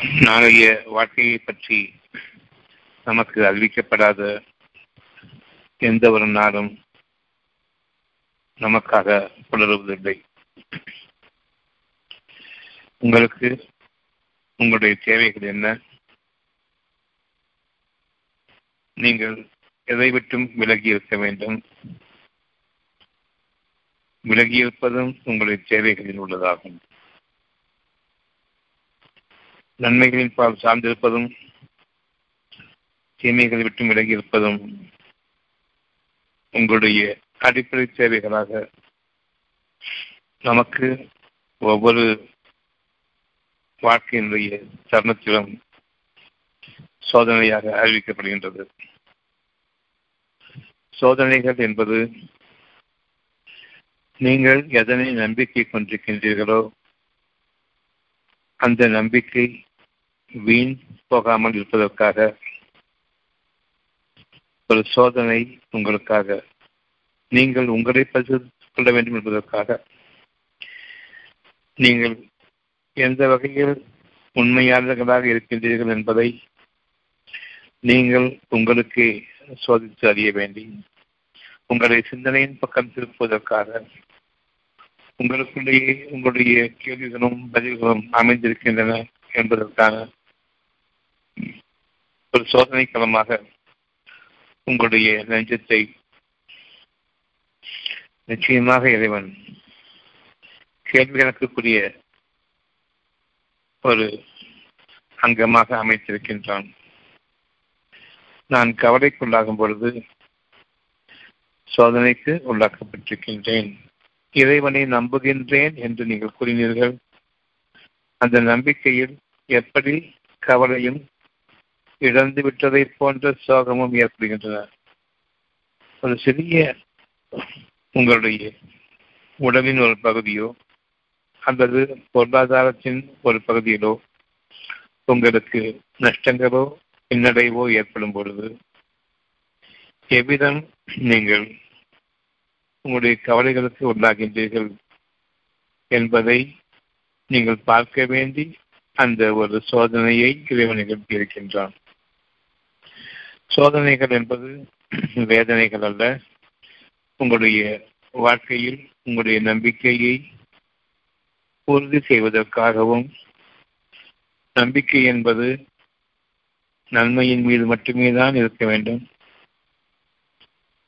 நாளைய வாழ்க்கையை பற்றி நமக்கு அறிவிக்கப்படாத எந்த ஒரு நாளும் நமக்காக புலருவதில்லை. உங்களுக்கு உங்களுடைய தேவைகள் என்ன? நீங்கள் எதை விட்டும் விலகி இருக்க வேண்டும். விலகி இருப்பதும் உங்களுடைய தேவைகளில் உள்ளதாகும். நன்மைகளின் பால் சார்ந்திருப்பதும் தீமைகளை விட்டு விலகி இருப்பதும் உங்களுடைய அடிப்படை தேவைகளாக நமக்கு ஒவ்வொரு வாழ்க்கையினுடைய தருணத்திலும் சோதனையாக அறிவிக்கப்படுகின்றது. சோதனைகள் என்பது நீங்கள் எதனை நம்பிக்கை கொண்டிருக்கின்றீர்களோ அந்த நம்பிக்கை வீண் போகாமல் இருப்பதற்காக ஒரு சோதனை உங்களுக்காக. நீங்கள் உங்களை பரிசோதித்துக் கொள்ள வேண்டும் என்பதற்காக. நீங்கள் எந்த வகையில் உண்மையாளர்களாக இருக்கின்றீர்கள் என்பதை நீங்கள் உங்களுக்கு சோதித்து அறிய வேண்டி உங்களை சிந்தனையின் பக்கம் திருப்புவதற்காக உங்களுக்குள்ளேயே உங்களுடைய கேள்விகளும் பதில்களும் அமைந்திருக்கின்றன என்பதற்கான ஒரு சோதனை களமாக உங்களுடைய நெஞ்சத்தை நிச்சயமாக இறைவன் கேள்வி கணக்குக்குரிய ஒரு அங்கமாக அமைத்திருக்கின்றான். நான் கவலைக்குள்ளாகும் பொழுது சோதனைக்கு உள்ளாக்கப்பட்டிருக்கின்றேன். இறைவனை நம்புகின்றேன் என்று நீங்கள் கூறினீர்கள். அந்த நம்பிக்கையில் எப்படி கவலையும் இழந்து விட்டதை போன்ற சோகமும் ஏற்படுகின்றன. ஒரு சிறிய உங்களுடைய உடலின் ஒரு பகுதியோ அல்லது பொருளாதாரத்தின் ஒரு பகுதியிலோ உங்களுக்கு நஷ்டங்களோ பின்னடைவோ ஏற்படும் பொழுது எவ்விதம் நீங்கள் உங்களுடைய கவலைகளுக்கு உள்ளாகின்றீர்கள் என்பதை நீங்கள் பார்க்க வேண்டி அந்த ஒரு சோதனையை இறைவன் நிகழ்த்தியிருக்கின்றான் சோதனைகள் என்பது வேதனைகள் அல்ல. உங்களுடைய வாழ்க்கையில் உங்களுடைய நம்பிக்கையை உறுதி செய்வதற்காகவும் நம்பிக்கை என்பது நன்மையின் மீது மட்டுமே தான் இருக்க வேண்டும்.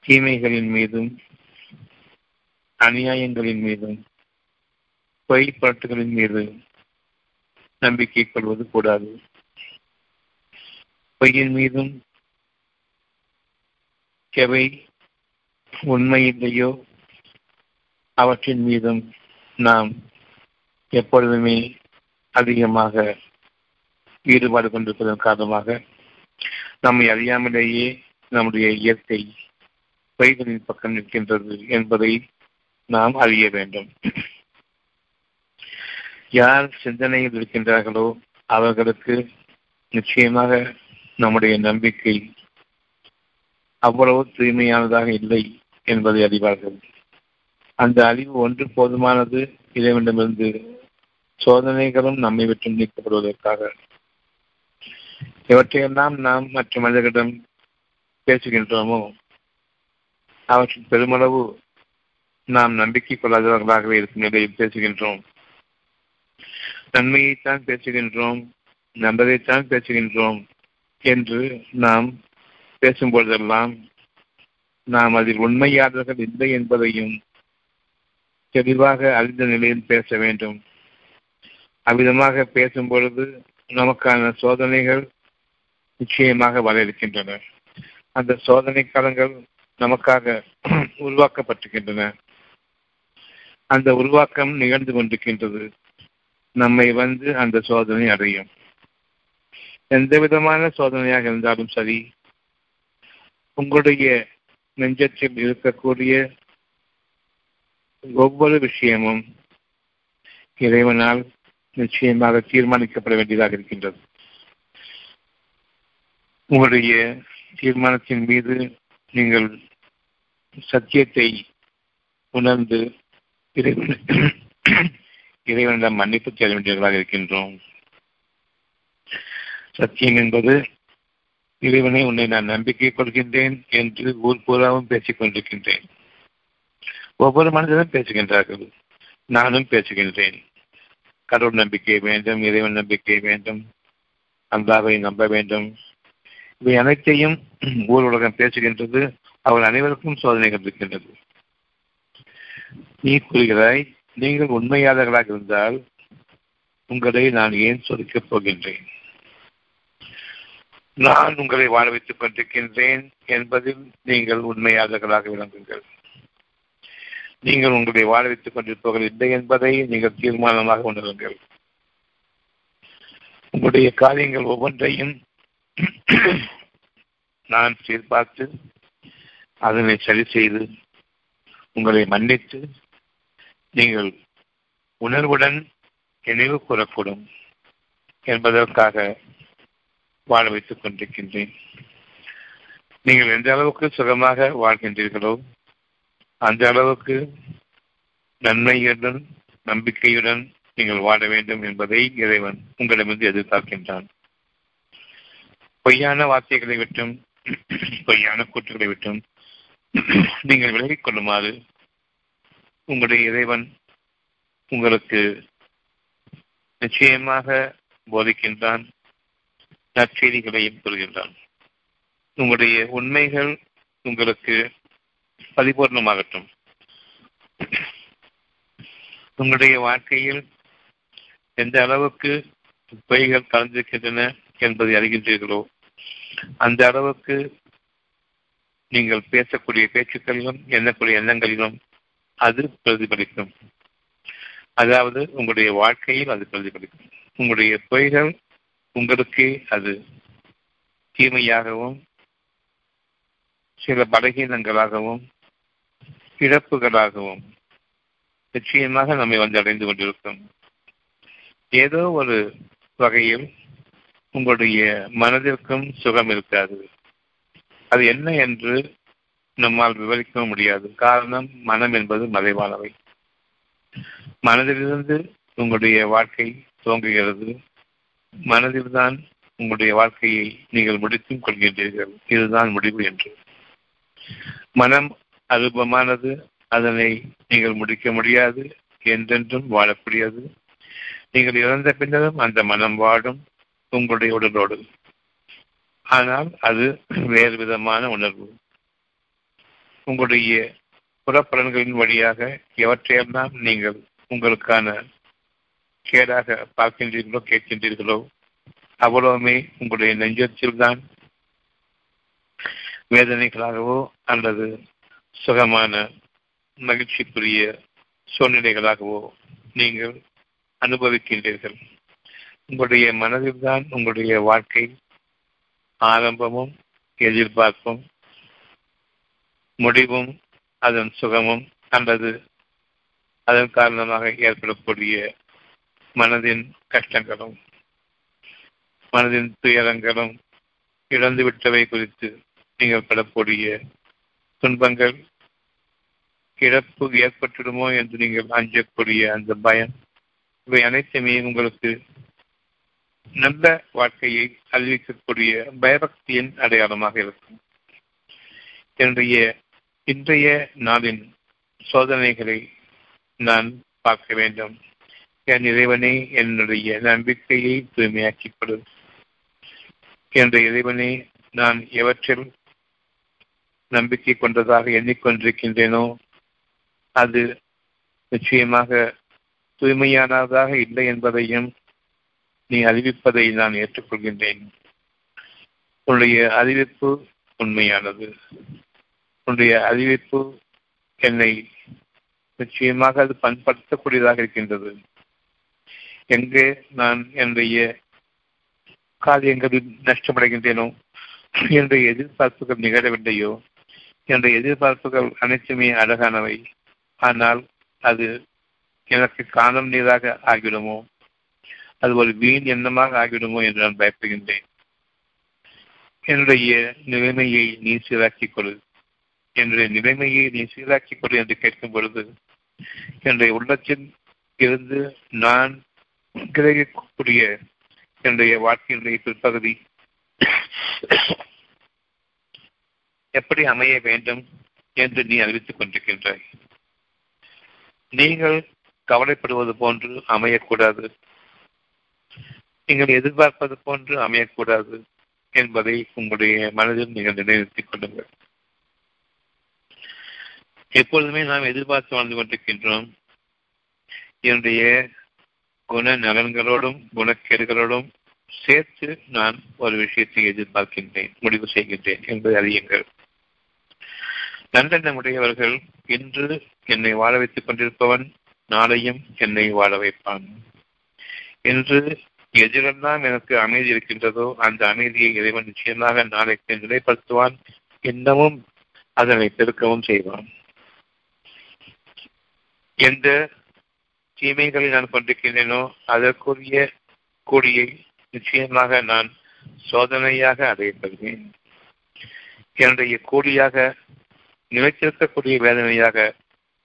தீமைகளின் மீதும் அநியாயங்களின் மீதும் பொய்ப்பாட்டுகளின் மீது நம்பிக்கை கொள்வது கூடாது. பொய்யின் மீதும் எவை உண்மையில்லையோ? அவற்றின் மீதும் நாம் எப்பொழுதுமே அதிகமாக ஈடுபாடு கொண்டிருப்பதன் காரணமாக நம்மை அறியாமலேயே நம்முடைய இயற்கை பொய்களின் பக்கம் நிற்கின்றது என்பதை நாம் அறிய வேண்டும். யார் சிந்தனையில் இருக்கின்றார்களோ அவர்களுக்கு நிச்சயமாக நம்முடைய நம்பிக்கை அவ்வளவு தூய்மையானதாக இல்லை என்பதை அறிவார்கள். அந்த அறிவு ஒன்று போதுமானது இறைவனிடமிருந்து சோதனைகளும் நம்மை விட்டு நீக்கப்படுவதற்காக. இவற்றையெல்லாம் நாம் மற்ற மனிதர்களிடம் பேசுகின்றோமோ? அவற்றின் பெருமளவு நாம் நம்பிக்கை கொள்ளாதவர்களாகவே இருக்கும் நிலையில் பேசுகின்றோம். நன்மையைத்தான் பேசுகின்றோம் நல்லதைத்தான் பேசுகின்றோம் என்று நாம் பேசும்பொழுதெல்லாம் நாம் அதில் உண்மையாளர்கள் இல்லை என்பதையும் தெளிவாக அறிந்த நிலையில் பேச வேண்டும். அவ்விதமாக பேசும் பொழுது நமக்கான சோதனைகள் நிச்சயமாக வர இருக்கின்றன அந்த சோதனை காலங்கள் நமக்காக உருவாக்கப்பட்டிருக்கின்றன. அந்த உருவாக்கம் நிகழ்ந்து கொண்டிருக்கின்றது. நம்மை வந்து அந்த சோதனை அடையும். எந்த விதமான சோதனையாக இருந்தாலும் சரி உங்களுடைய நெஞ்சத்தில் இருக்கக்கூடிய ஒவ்வொரு விஷயமும் இறைவனால் நிச்சயமாக தீர்மானிக்கப்பட வேண்டியதாக இருக்கின்றது. உங்களுடைய தீர்மானத்தின் மீது நீங்கள் சத்தியத்தை உணர்ந்து இறைவன் இறைவனிடம் மன்னிப்பு தேட வேண்டியவர்களாக இருக்கின்றோம். சத்தியம் என்பது இறைவனை உன்னை நான் நம்பிக்கை கொள்கின்றேன் என்று ஊர் பூராவும் பேசிக் கொண்டிருக்கின்றேன். ஒவ்வொரு மனிதனும் பேசுகின்றார்கள். நானும் பேசுகின்றேன். கடவுள் நம்பிக்கை வேண்டும் இறைவன் நம்பிக்கை வேண்டும் அல்லாவை நம்ப வேண்டும். இவை அனைத்தையும் ஊர் உலகம் பேசுகின்றது அவள் அனைவருக்கும் சோதனைகள் இருக்கின்றது நீ கூறுகிறாய் நீங்கள் உண்மையாளர்களாக இருந்தால் உங்களை நான் ஏன் சொதிக்கப் போகின்றேன்? நான் உங்களை வாழ வைத்துக் கொண்டிருக்கின்றேன் என்பதில் நீங்கள் உண்மையாளர்களாக விளங்குங்கள். நீங்கள் உங்களை வாழ வைத்துக் கொண்டிருப்பவர்கள் இல்லை என்பதை நீங்கள் தீர்மானமாக உணருங்கள். உங்களுடைய காரியங்கள் ஒவ்வொன்றையும் நான் சீர்பார்த்து அதனை சரி செய்து உங்களை மன்னித்து நீங்கள் உணர்வுடன் நினைவு கூறக்கூடும் என்பதற்காக வாழ வைத்துக் கொண்டிருக்கின்றேன். நீங்கள் எந்த அளவுக்கு சுகமாக வாழ்கின்றீர்களோ அந்த அளவுக்கு நன்மையுடன் நம்பிக்கையுடன் நீங்கள் வாழ வேண்டும் என்பதை இறைவன் உங்களிடமிருந்து எதிர்பார்க்கின்றான். பொய்யான வார்த்தைகளை விட்டும் பொய்யான கூற்றுகளை விட்டும் நீங்கள் விலகிக் கொள்ளுமாறு உங்களுடைய இறைவன் உங்களுக்கு நிச்சயமாக போதிக்கின்றான். நற்செய்திகளையும் கூறுகின்றான். உங்களுடைய உண்மைகள் உங்களுக்கு பரிபூர்ணமாகட்டும். உங்களுடைய வாழ்க்கையில் எந்த அளவுக்கு பொய்கள் கலந்திருக்கின்றன என்பதை அறிகின்றீர்களோ அந்த அளவுக்கு நீங்கள் பேசக்கூடிய பேச்சுக்களிலும் எண்ணக்கூடிய எண்ணங்களிலும் அது பிரதிபலிக்கும். அதாவது உங்களுடைய வாழ்க்கையில் அது பிரதிபலிக்கும். உங்களுடைய பொய்கள் உங்களுக்கு அது தீமையாகவும் சில பலகீனங்களாகவும் இழப்புகளாகவும் நிச்சயமாக நம்மை வந்து அடைந்து கொண்டிருக்கும். ஏதோ ஒரு வகையில் உங்களுடைய மனதிற்கும் சுகம் இருக்காது. அது என்ன என்று நம்மால் விவரிக்க முடியாது. காரணம் மனம் என்பது மறைவானவை. மனதிலிருந்து உங்களுடைய வாழ்க்கை துவங்குகிறது. மனதில்தான் உங்களுடைய வாழ்க்கையை நீங்கள் முடித்தும் கொள்கின்றீர்கள். இதுதான் முடிவு என்று. மனம் அருபமானது அதனை நீங்கள் முடிக்க முடியாது என்றென்றும் வாழக்கூடியது. நீங்கள் இறந்த பின்னரும் அந்த மனம் வாடும் உங்களுடைய உடலோடு. ஆனால் அது வேறு விதமான உணர்வு. உங்களுடைய புறப்பலன்களின் வழியாக எவற்றையெல்லாம் நீங்கள் உங்களுக்கான கேடாக பார்க்கின்றீர்களோ கேட்கின்றீர்களோ அவ்வளவுமே உங்களுடைய நெஞ்சத்தில்தான். வேதனைகளாகவோ அல்லது சுகமான மகிழ்ச்சிக்குரிய சூழ்நிலைகளாகவோ நீங்கள் அனுபவிக்கின்றீர்கள். உங்களுடைய மனதில்தான் உங்களுடைய வாழ்க்கை ஆரம்பமும் எதிர்பார்ப்பும் முடிவும் அதன் சுகமும் அல்லது அதன் காரணமாக ஏற்படக்கூடிய மனதின் கஷ்டங்களும் மனதின் துயரங்களும் இழந்துவிட்டவை குறித்து நீங்கள் படக்கூடிய துன்பங்கள் இழப்பு ஏற்பட்டுடுமோ என்று நீங்கள் அஞ்சக்கூடிய அந்த பயம் இவை அனைத்துமே உங்களுக்கு நல்ல வாழ்க்கையை அறிவிக்கக்கூடிய பயபக்தியின் அடையாளமாக இருக்கும். என்னுடைய இன்றைய நாளின் சோதனைகளை நான் பார்க்க வேண்டும். என் இறைவனே என்னுடைய நம்பிக்கையை தூய்மையாக்கிக் என்ற இறைவனே நான் எவற்றில் நம்பிக்கை கொண்டதாக எண்ணிக்கொண்டிருக்கின்றேனோ அது நிச்சயமாக தூய்மையானதாக இல்லை என்பதையும் நீ அறிவிப்பதை நான் ஏற்றுக்கொள்கின்றேன். உன்னுடைய அறிவிப்பு உண்மையானது. உன்னுடைய அறிவிப்பு என்னை நிச்சயமாக அது பண்படுத்தக்கூடியதாக இருக்கின்றது. எங்கே நான் என்னுடைய காரியங்களில் நஷ்டமடைகின்றேனோ என்னுடைய எதிர்பார்ப்புகள் நிகழவில்லையோ என்னுடைய எதிர்பார்ப்புகள் அனைத்துமே அழகானவை. ஆனால் அது எனக்கு காணம் நீராக ஆகிவிடுமோ? அது ஒரு வீண் எண்ணமாக ஆகிவிடுமோ என்று நான் பயப்படுகின்றேன். என்னுடைய நிலைமையை நீ சீராக்கிக் கொடு. என்னுடைய நிலைமையை நீ சீராக்கிக் கொடு என்று கேட்கும் பொழுது என்னுடைய உள்ளத்தில் இருந்து நான் கிரகிக்கக்கூடிய என்னுடைய வாழ்க்கையினுடைய பிற்பகுதி. எப்படி அமைய வேண்டும் என்று நீ அறிவித்துக் கொண்டிருக்கின்றாய். நீங்கள் கவலைப்படுவது போன்று அமையக்கூடாது. நீங்கள் எதிர்பார்ப்பது போன்று அமையக்கூடாது என்பதை உங்களுடைய மனதில் நீங்கள் நிலைநிறுத்திக் கொள்ளுங்கள். எப்பொழுதுமே நாம் எதிர்பார்த்து வாழ்ந்து கொண்டிருக்கின்றோம். என்னுடைய குண நலன்களோடும் குணக்கேடுகளோடும் சேர்த்து நான் ஒரு விஷயத்தை எதிர்பார்க்கின்றேன் முடிவு செய்கின்றேன் என்பதை அறியுங்கள். நல்லெண்ணம் உடையவர்கள் இன்று என்னை வாழ வைத்துக் கொண்டிருப்பவன் நாளையும் என்னை வாழ வைப்பான். என்று எதிரெல்லாம் எனக்கு அமைதி இருக்கின்றதோ அந்த அமைதியை இறைவன் நிச்சயமாக நாளைக்கு நிலைப்படுத்துவான் இன்னமும் அதனை பெருக்கவும் செய்வான். எந்த தீமைகளை நான் கொண்டிருக்கின்றேனோ அதற்குரிய கூடியை நிச்சயமாக நான் சோதனையாக அடையப்படுவேன் என்னுடைய கூலியாக நிலைத்திருக்கக்கூடிய வேதனையாக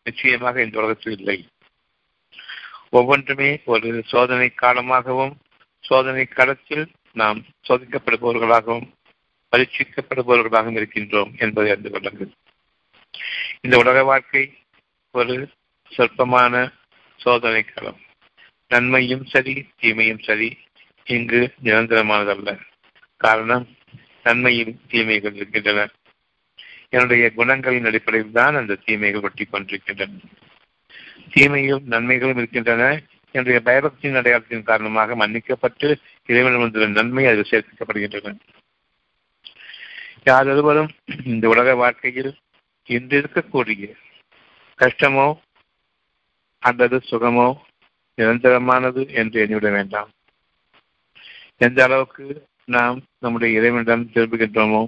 நிச்சயமாக இந்த உலகத்தில் இல்லை. ஒவ்வொன்றுமே ஒரு சோதனை காலமாகவும் சோதனை காலத்தில் நாம் சோதிக்கப்படுபவர்களாகவும் பரீட்சிக்கப்படுபவர்களாகவும் இருக்கின்றோம் என்பதை அறிந்து கொள்ளுங்கள். இந்த உலக வாழ்க்கை ஒரு சொற்பமான சோதனை காலம் நன்மையும் சரி தீமையும் சரி இங்கு நிரந்தரமானதல்ல. காரணம் நன்மையும் தீமைகள் இருக்கின்றன. என்னுடைய குணங்களின் அடிப்படையில் தான் அந்த தீமைகள் ஒட்டி கொண்டிருக்கின்றன. தீமையும் நன்மைகளும் இருக்கின்றன. என்னுடைய பயபக்தியின் அடையாளத்தின் காரணமாக மன்னிக்கப்பட்டு இறைவன் வந்துள்ள நன்மை அதில் சேர்க்கப்படுகின்றன. யாரொருவரும் இந்த உலக வாழ்க்கையில் இன்று இருக்கக்கூடிய கஷ்டமோ அல்லது சுகமோ நிரந்தரமானது என்று எண்ணிவிட வேண்டாம். எந்த அளவுக்கு நாம் நம்முடைய இறைவனிடம் திரும்புகின்றோமோ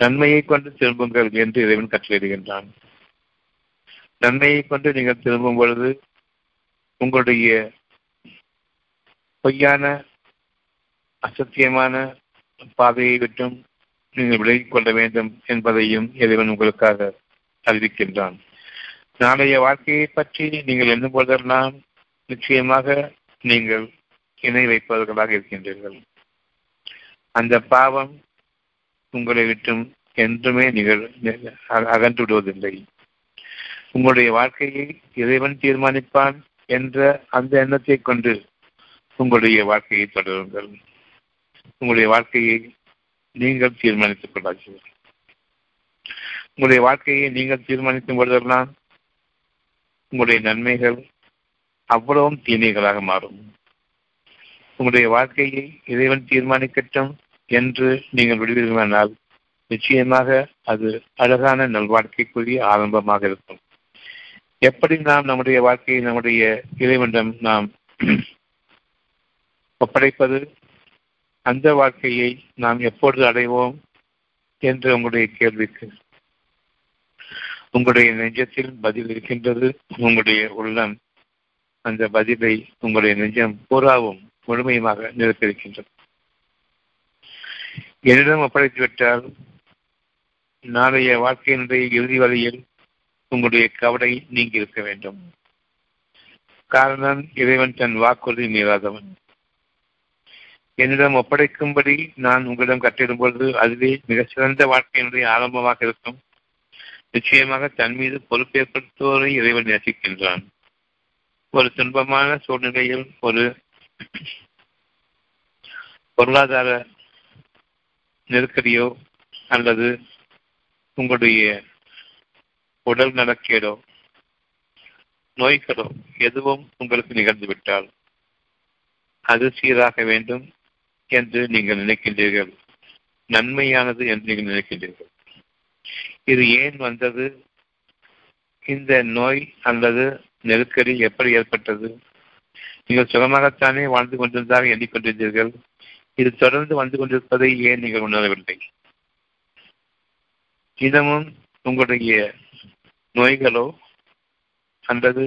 நன்மையை கொண்டு திரும்புங்கள் என்று இறைவன் கட்டளையிடுகின்றான். நன்மையை கொண்டு நீங்கள் திரும்பும் பொழுது உங்களுடைய பொய்யான அசத்தியமான பாதையை விட்டும் நீங்கள் விலகிக் கொள்ள வேண்டும் என்பதையும் இறைவன் உங்களுக்காக அறிவிக்கின்றான். நாளைய வாழ்க்கையை பற்றி நீங்கள் எண்ணும் போதெல்லாம் நிச்சயமாக நீங்கள் இணை வைப்பவர்களாக இருக்கின்றீர்கள். அந்த பாவம் உங்களை விட்டும் என்றுமே நிகழ் அகன்று விடுவதில்லை உங்களுடைய வாழ்க்கையை இறைவன் தீர்மானிப்பான் என்ற அந்த எண்ணத்தை கொண்டு உங்களுடைய வாழ்க்கையை தொடருங்கள். உங்களுடைய வாழ்க்கையை நீங்கள் தீர்மானித்துக் கொள்ளாதீர்கள். உங்களுடைய வாழ்க்கையை நீங்கள் தீர்மானிக்கும் பொழுதெல்லாம் உங்களுடைய நன்மைகள் அவ்வளவும் தீமைகளாக மாறும். உங்களுடைய வாழ்க்கையை இறைவன் தீர்மானிக்கட்டும் என்று நீங்கள் விடுவீர்களானால் நிச்சயமாக அது அழகான நல்வாழ்க்கைக்குரிய ஆரம்பமாக இருக்கும். எப்படி நாம் நம்முடைய வாழ்க்கையை நம்முடைய இறைவனிடம் நாம் ஒப்படைப்பது அந்த வாழ்க்கையை நாம் எப்பொழுது அடைவோம் என்று உங்களுடைய கேள்விக்கு உங்களுடைய நெஞ்சத்தில் பதில் இருக்கின்றது உங்களுடைய உள்ளம் அந்த பதிலை உங்களுடைய நெஞ்சம் பூராவும் முழுமையுமாக நிரப்பியிருக்கின்றது. என்னிடம் ஒப்படைத்துவிட்டால் நாளைய வாழ்க்கையினுடைய இறுதி வழியில் உங்களுடைய கவலை நீங்கி இருக்க வேண்டும். காரணம் இறைவன் தன் வாக்குறுதி மீறாதவன். என்னிடம் ஒப்படைக்கும்படி நான் உங்களிடம் கட்டிடும் பொழுது அதுவே மிகச்சிறந்த வாழ்க்கையினுடைய ஆரம்பமாக இருக்கும். நிச்சயமாக தன் மீது பொறுப்பேற்படுத்துவோரை இறைவன் நேசிக்கின்றான். ஒரு துன்பமான சூழ்நிலையில் ஒரு பொருளாதார நெருக்கடியோ அல்லது உங்களுடைய உடல் நலக்கேடோ நோய்களோ எதுவும் உங்களுக்கு நிகழ்ந்துவிட்டால் அது சீராக வேண்டும் என்று நீங்கள் நினைக்கின்றீர்கள். நன்மையானது என்று நீங்கள் நினைக்கின்றீர்கள். இது ஏன் வந்தது? இந்த நோய் அல்லது நெருக்கடி எப்படி ஏற்பட்டது? நீங்கள் சுகமாகத்தானே வாழ்ந்து கொண்டிருந்ததாக எண்ணிக்கொண்டிருந்தீர்கள். இது தொடர்ந்து வந்து கொண்டிருப்பதை ஏன் நீங்கள் உணரவில்லை? தினமும் உங்களுடைய நோய்களோ அல்லது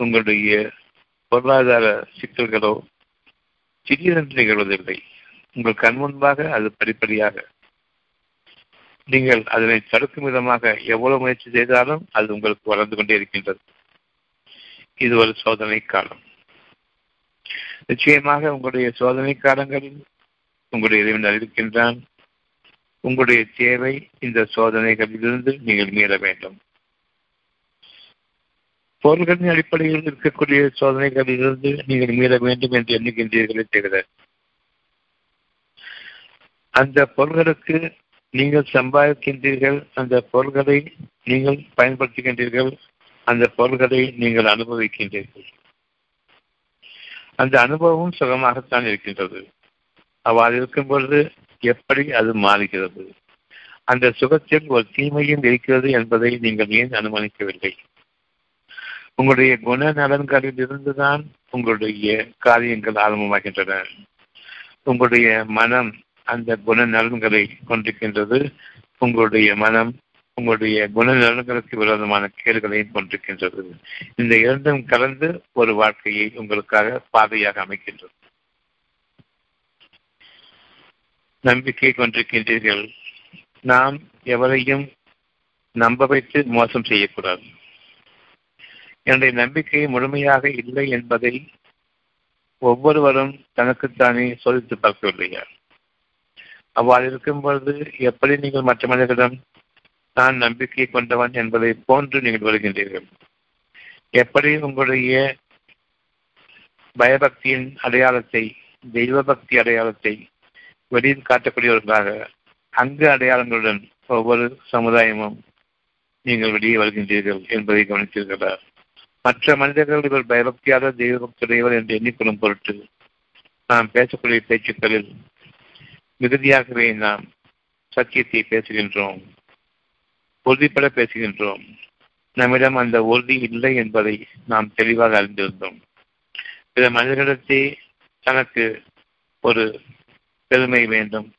உங்களுடைய பொருளாதார சிக்கல்களோ திடீரென்று நிகழ்வதில்லை. உங்கள் கண் முன்பாக அது படிப்படியாக நீங்கள் அதனை தடுக்கும் விதமாக எவ்வளவு முயற்சி செய்தாலும் அது உங்களுக்கு வளர்ந்து கொண்டே இருக்கின்றது. இது ஒரு சோதனை காலம். நிச்சயமாக உங்களுடைய சோதனை காலங்களில் உங்களுடைய இறைவன் அறிவிக்கின்றான். உங்களுடைய தேவை இந்த சோதனைகளிலிருந்து நீங்கள் மீற வேண்டும். பொருள்களின் அடிப்படையில் இருக்கக்கூடிய சோதனைகளிலிருந்து நீங்கள் மீற வேண்டும் என்று எண்ணுகின்றீர்களே தவிர அந்த பொருள்களுக்கு நீங்கள் சம்பாதிக்கின்றீர்கள் அந்த பொருள்களை நீங்கள் பயன்படுத்துகின்றீர்கள் அந்த பொருள்களை நீங்கள் அனுபவிக்கின்றீர்கள். அந்த அனுபவம் சுகமாகத்தான் இருக்கின்றது. அவ்வாறு இருக்கும் பொழுது எப்படி அது மாறுகிறது? அந்த சுகத்தில் ஒரு தீமையும் இருக்கிறது என்பதை நீங்கள் ஏன் அனுமானிக்கவில்லை? உங்களுடைய குண நலன்களில் இருந்துதான் உங்களுடைய காரியங்கள் ஆரம்பமாகின்றன. உங்களுடைய மனம் அந்த குண நலன்களை கொண்டிருக்கின்றது. உங்களுடைய மனம் உங்களுடைய குண நலன்களுக்கு விரோதமான கேடுகளையும் கொண்டிருக்கின்றது. இந்த இரண்டும் கலந்து ஒரு வாழ்க்கையை உங்களுக்காக பாதையாக அமைக்கின்றது. நம்பிக்கை கொண்டிருக்கின்றீர்கள். நாம் எவரையும் நம்ப வைத்து மோசம் செய்யக்கூடாது. என்னுடைய நம்பிக்கை முழுமையாக இல்லை என்பதை ஒவ்வொருவரும் தனக்குத்தானே சோதித்து பார்க்கவில்லையா? அவ்வாறு இருக்கும் பொழுது எப்படி நீங்கள் மற்ற மனிதர்களிடம் நான் நம்பிக்கை கொண்டவன் என்பதை போன்று நீங்கள் வருகின்றீர்கள். எப்படி உங்களுடைய பயபக்தியின் அடையாளத்தை தெய்வ பக்தி அடையாளத்தை வெளியில் காட்டக்கூடியவர்களாக அங்கு அடையாளங்களுடன் ஒவ்வொரு சமுதாயமும் நீங்கள் வெளியே வருகின்றீர்கள் என்பதை கவனித்தீர்களா மற்ற மனிதர்கள் இவர் பயபக்தியாக தெய்வ பக்தியுடையவர் என்று எண்ணிக்கொள்ளும் பொருட்டு நாம் பேசக்கூடிய பேச்சுக்களில் மிகுதியாகவே நாம் சத்தியத்தை பேசுகின்றோம். உறுதிப்பட பேசுகின்றோம். நம்மிடம் அந்த உறுதி இல்லை என்பதை நாம் தெளிவாக அறிந்திருந்தோம். பிற மனிதர்களிடத்தே தனக்கு ஒரு பெருமை வேண்டும்.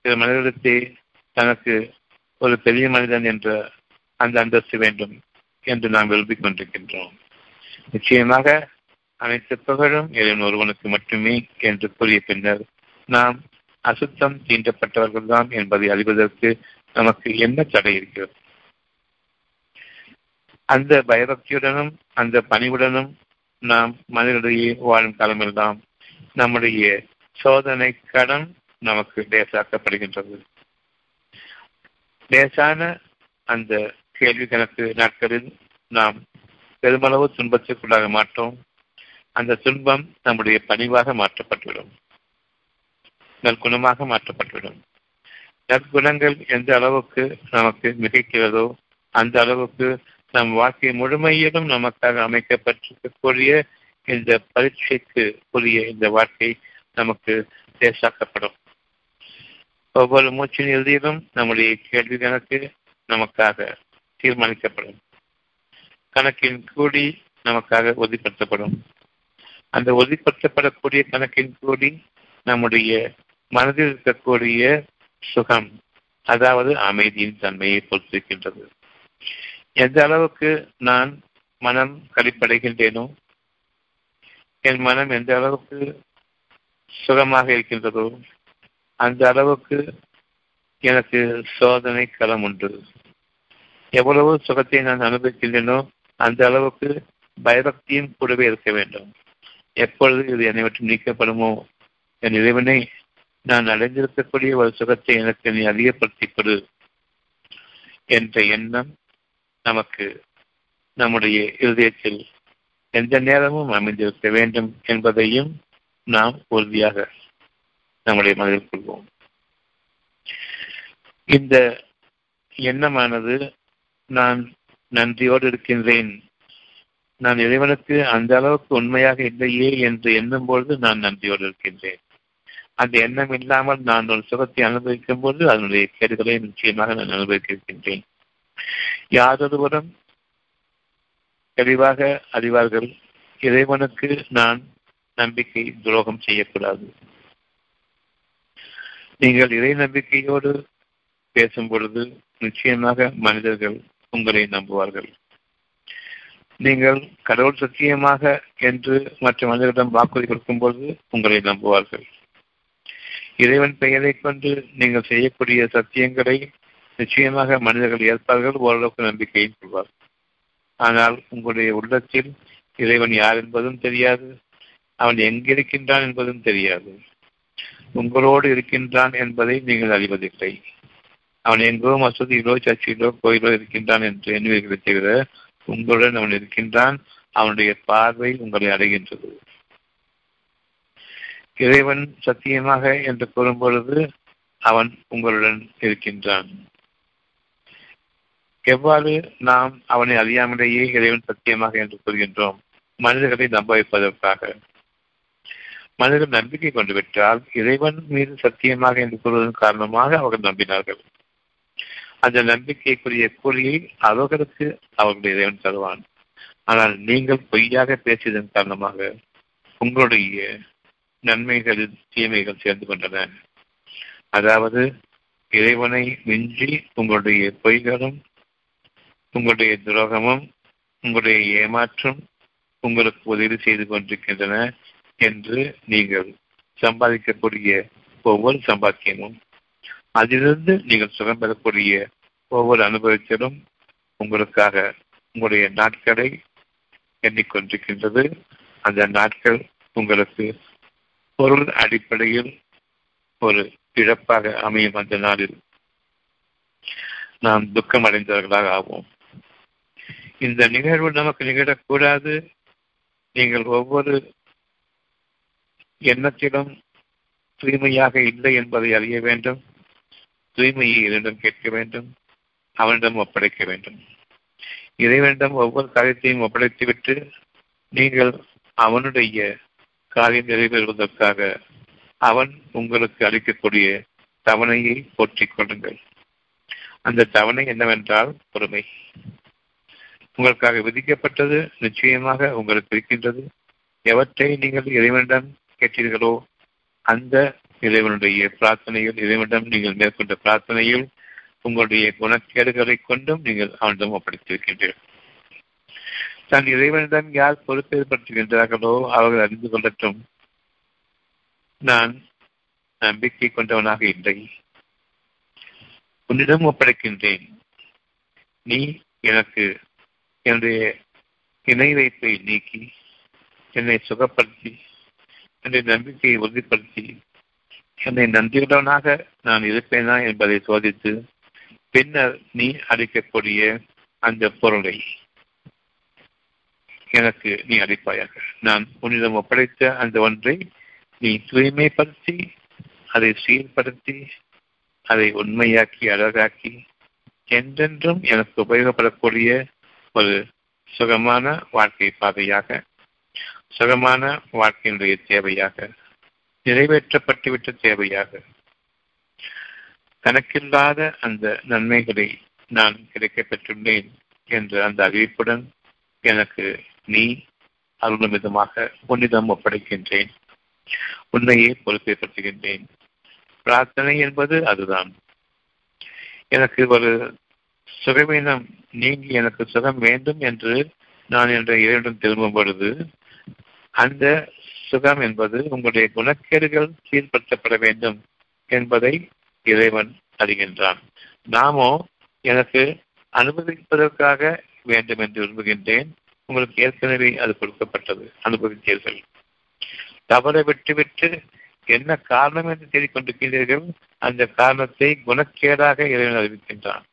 பிற மனிதர்களிடத்தே தனக்கு ஒரு பெரிய மனிதன் என்ற அந்த அந்தஸ்து வேண்டும் என்று நாம் விரும்பிக் கொண்டிருக்கின்றோம். நிச்சயமாக அனைத்து புகழும் இறைவன் ஒருவனுக்கு மட்டுமே என்று கூறிய பின்னர் நாம் அசுத்தம் தீண்டப்பட்டவர்கள்தான் என்பதை அறிவதற்கு நமக்கு என்ன தடை இருக்கிறது? அந்த பயபக்தியுடனும் அந்த பணிவுடனும் நாம் மனிதனிடையே வாழும் காலமெல்லாம் நம்முடைய சோதனை கடன் நமக்கு லேசாக்கப்படுகின்றது. லேசான அந்த கேள்வி கணக்கு நாட்களில் நாம் பெருமளவு துன்பத்திற்குள்ளாக மாட்டோம். அந்த துன்பம் நம்முடைய பணிவாக மாற்றப்பட்டுவிடும். நற்குணமாக மாற்றப்பட்டுவிடும். நற்குணங்கள் எந்த அளவுக்கு நமக்கு மிகைக்கிறதோ அந்த அளவுக்கு நம் வாழ்க்கை முழுமையிலும் நமக்காக அமைக்கப்பட்டிருக்கக்கூடிய இந்த பரீட்சைக்கு உரிய இந்த வாழ்க்கை நமக்கு லேசாக்கப்படும். ஒவ்வொரு மூச்சின் இறுதியிலும் நம்முடைய கேள்வி கணக்கு நமக்காக தீர்மானிக்கப்படும். கணக்கின் கூடி நமக்காக உறுதிப்படுத்தப்படும். அந்த உறுதிப்படுத்தப்படக்கூடிய கணக்கின் கூடி நம்முடைய மனதில் இருக்கக்கூடிய சுகம் அதாவது அமைதியின் தன்மையை பொறுத்திருக்கின்றது. எந்த அளவுக்கு நான் மனம் கழிப்படைகின்றேனோ என் மனம் எந்த அளவுக்கு சுகமாக இருக்கின்றதோ அந்த அளவுக்கு எனக்கு சோதனை களம் உண்டு. எவ்வளவு சுகத்தை நான் அனுபவிக்கின்றேனோ அந்த அளவுக்கு பயபக்தியும் கூடவே இருக்க வேண்டும். எப்பொழுது இது என்னை விட்டு நீக்கப்படுமோ என் இறைவனை நான் அடைந்திருக்கக்கூடிய ஒரு சுகத்தை எனக்கு நீ அதிகப்படுத்திக் கொடு என்ற எண்ணம் நமக்கு நம்முடைய இருதயத்தில் எந்த நேரமும் அமைந்திருக்க வேண்டும் என்பதையும் நாம் உறுதியாக நம்முடைய மனதில் கொள்வோம். இந்த எண்ணமானது நான் நன்றியோடு இருக்கின்றேன். நான் இறைவனுக்கு அந்த அளவுக்கு உண்மையாக இல்லையே என்று எண்ணும் பொழுது நான் நன்றியோடு இருக்கின்றேன். அந்த எண்ணம் இல்லாமல் நான் ஒரு சுகத்தை அனுபவிக்கும் போது அதனுடைய கேடுகளை நிச்சயமாக நான் அனுபவிக்க இருக்கின்றேன் தெளிவாக அறிவார்கள் இறைவனுக்கு நான் நம்பிக்கை துரோகம் செய்யக்கூடாது. நீங்கள் இறை நம்பிக்கையோடு பேசும் பொழுது நிச்சயமாக மனிதர்கள் உங்களை நம்புவார்கள். நீங்கள் கடவுள் சத்தியமாக என்று மற்ற மனிதர்களிடம் வாக்குறுதி கொடுக்கும் பொழுது உங்களை நம்புவார்கள். இறைவன் பெயரை கொண்டு நீங்கள் செய்யக்கூடிய சத்தியங்களை நிச்சயமாக மனிதர்கள் ஏற்பார்கள் ஓரளவுக்கு நம்பிக்கையும் கொள்வார். ஆனால் உங்களுடைய உள்ளத்தில் இறைவன் யார் என்பதும் தெரியாது அவன் எங்கிருக்கின்றான் என்பதும் தெரியாது. உங்களோடு இருக்கின்றான் என்பதை நீங்கள் அறிவதில்லை. அவன் எங்கோ மசூதியிலோ சர்ச்சிலோ கோயிலோ இருக்கின்றான் என்று எண்ணுவீர்களை தவிர உங்களுடன் அவன் இருக்கின்றான் அவனுடைய பார்வை உங்களை அடைகின்றது. இறைவன் சத்தியமாக என்று கூறும் பொழுது அவன் உங்களுடன் இருக்கின்றான். எவ்வாறு நாம் அவனை அறியாமலேயே இறைவன் சத்தியமாக என்று கூறுகின்றோம்? மனிதர்களை நம்ப வைப்பதற்காக மனிதர்கள் நம்பிக்கை கொண்டு விட்டால் இறைவன் மீது சத்தியமாக என்று கூறுவதன் காரணமாக அவர்கள் நம்பினார்கள். அந்த நம்பிக்கைக்குரிய கூலியை அவர்களுக்கு அவர்களுடைய இறைவன் தருவான். ஆனால் நீங்கள் பொய்யாக பேசியதன் காரணமாக உங்களுடைய நன்மைகளில் தீமைகள் சேர்ந்து கொண்டன. அதாவது இறைவனை மிஞ்சி உங்களுடைய பொய்களும் உங்களுடைய துரோகமும் உங்களுடைய ஏமாற்றம் உங்களுக்கு உதவி செய்து கொண்டிருக்கின்றன என்று நீங்கள் சம்பாதிக்கக்கூடிய ஒவ்வொரு சம்பாத்தியமும் அதிலிருந்து நீங்கள் சுகம் பெறக்கூடிய ஒவ்வொரு அனுபவத்திலும் உங்களுக்காக உங்களுடைய நாட்களை எண்ணிக்கொண்டிருக்கின்றது. அந்த நாட்கள் உங்களுக்கு பொருள் அடிப்படையில் ஒரு இழப்பாக அமையும் அந்த நாளில் நாம் துக்கம் அடைந்தவர்களாக ஆவோம். இந்த நிகழ்வு நமக்கு நிகழக்கூடாது. நீங்கள் ஒவ்வொரு எண்ணத்திலும் தூய்மையாக இல்லை என்பதை அறிய வேண்டும். தூய்மையை இதனிடம் கேட்க வேண்டும். அவனிடம் ஒப்படைக்க வேண்டும். இறைவனிடம் ஒவ்வொரு காரியத்தையும் ஒப்படைத்துவிட்டு நீங்கள் அவனுடைய காரியம் நிறைவேறுவதற்காக அவன் உங்களுக்கு அளிக்கக்கூடிய தவணையை போற்றிக் கொள்ளுங்கள். அந்த தவணை என்னவென்றால் பொறுமை. உங்களுக்காக விதிக்கப்பட்டது நிச்சயமாக உங்களுக்கு இருக்கின்றது. எவற்றை நீங்கள் இறைவனிடம் கேட்டீர்களோ அந்த இறைவனுடைய பிரார்த்தனையில் இறைவனிடம் நீங்கள் மேற்கொண்ட பிரார்த்தனையில் உங்களுடைய குணக்கேடுகளை கொண்டும் நீங்கள் அவனிடம் ஒப்படைத்திருக்கின்றீர்கள். தன் இறைவனிடம் யார் பொறுப்பேற்படுத்துகின்றார்களோ அவர்கள் அறிந்து கொள்ளட்டும். நான் நம்பிக்கை கொண்டவனாக இல்லை. உன்னிடம் ஒப்படைக்கின்றேன். நீ எனக்கு என்னுடைய இணை வைப்பை நீக்கி என்னை சுகப்படுத்தி என்னுடைய நம்பிக்கையை உறுதிப்படுத்தி என்னை நன்றியுள்ளவனாக நான் இருப்பேனா என்பதை சோதித்து பின்னர் நீ அளிக்கக்கூடிய அந்த பொருளை. எனக்கு நீ அளிப்பாயாக நான் உன்னிடம் ஒப்படைத்த அந்த ஒன்றை நீ தூய்மைப்படுத்தி அதை சீர்படுத்தி அதை உண்மையாக்கி அழகாக்கி என்றென்றும் எனக்கு உபயோகப்படக்கூடிய ஒரு சுகமான வாழ்க்கை பாதையாக சுகமான வாழ்க்கையினுடைய தேவையாக நிறைவேற்றப்பட்டுவிட்ட தேவையாக கணக்கில்லாத அந்த நன்மைகளை நான் கிடைக்கப்பெற்றுள்ளேன் என்ற அந்த அறிவிப்புடன் எனக்கு நீ அருளும் விதமாக உன்னிடம் ஒப்படைக்கின்றேன். உன்னையே பொறுப்பேற்படுத்துகின்றேன். பிரார்த்தனை என்பது அதுதான். எனக்கு ஒரு சுகவீனம் நீங்கி எனக்கு சுகம் வேண்டும் என்று நான் என்ற இறைவனிடம் திரும்பும் பொழுது அந்த சுகம் என்பது உங்களுடைய குணக்கேடுகள் சீர்படுத்தப்பட வேண்டும் என்பதை இறைவன் அறிகின்றான். நாமோ எனக்கு அனுமதிப்பதற்காக வேண்டும் என்று விரும்புகின்றேன். உங்களுக்கு ஏற்கனவே அது கொடுக்கப்பட்டது. அனுபவித்தீர்கள் தவறை விட்டுவிட்டு என்ன காரணம் என்று தேடிக்கொண்டிருக்கிறீர்கள்? அந்த காரணத்தை குணக்கேடாக இறைவன் அறிவிக்கின்றான்.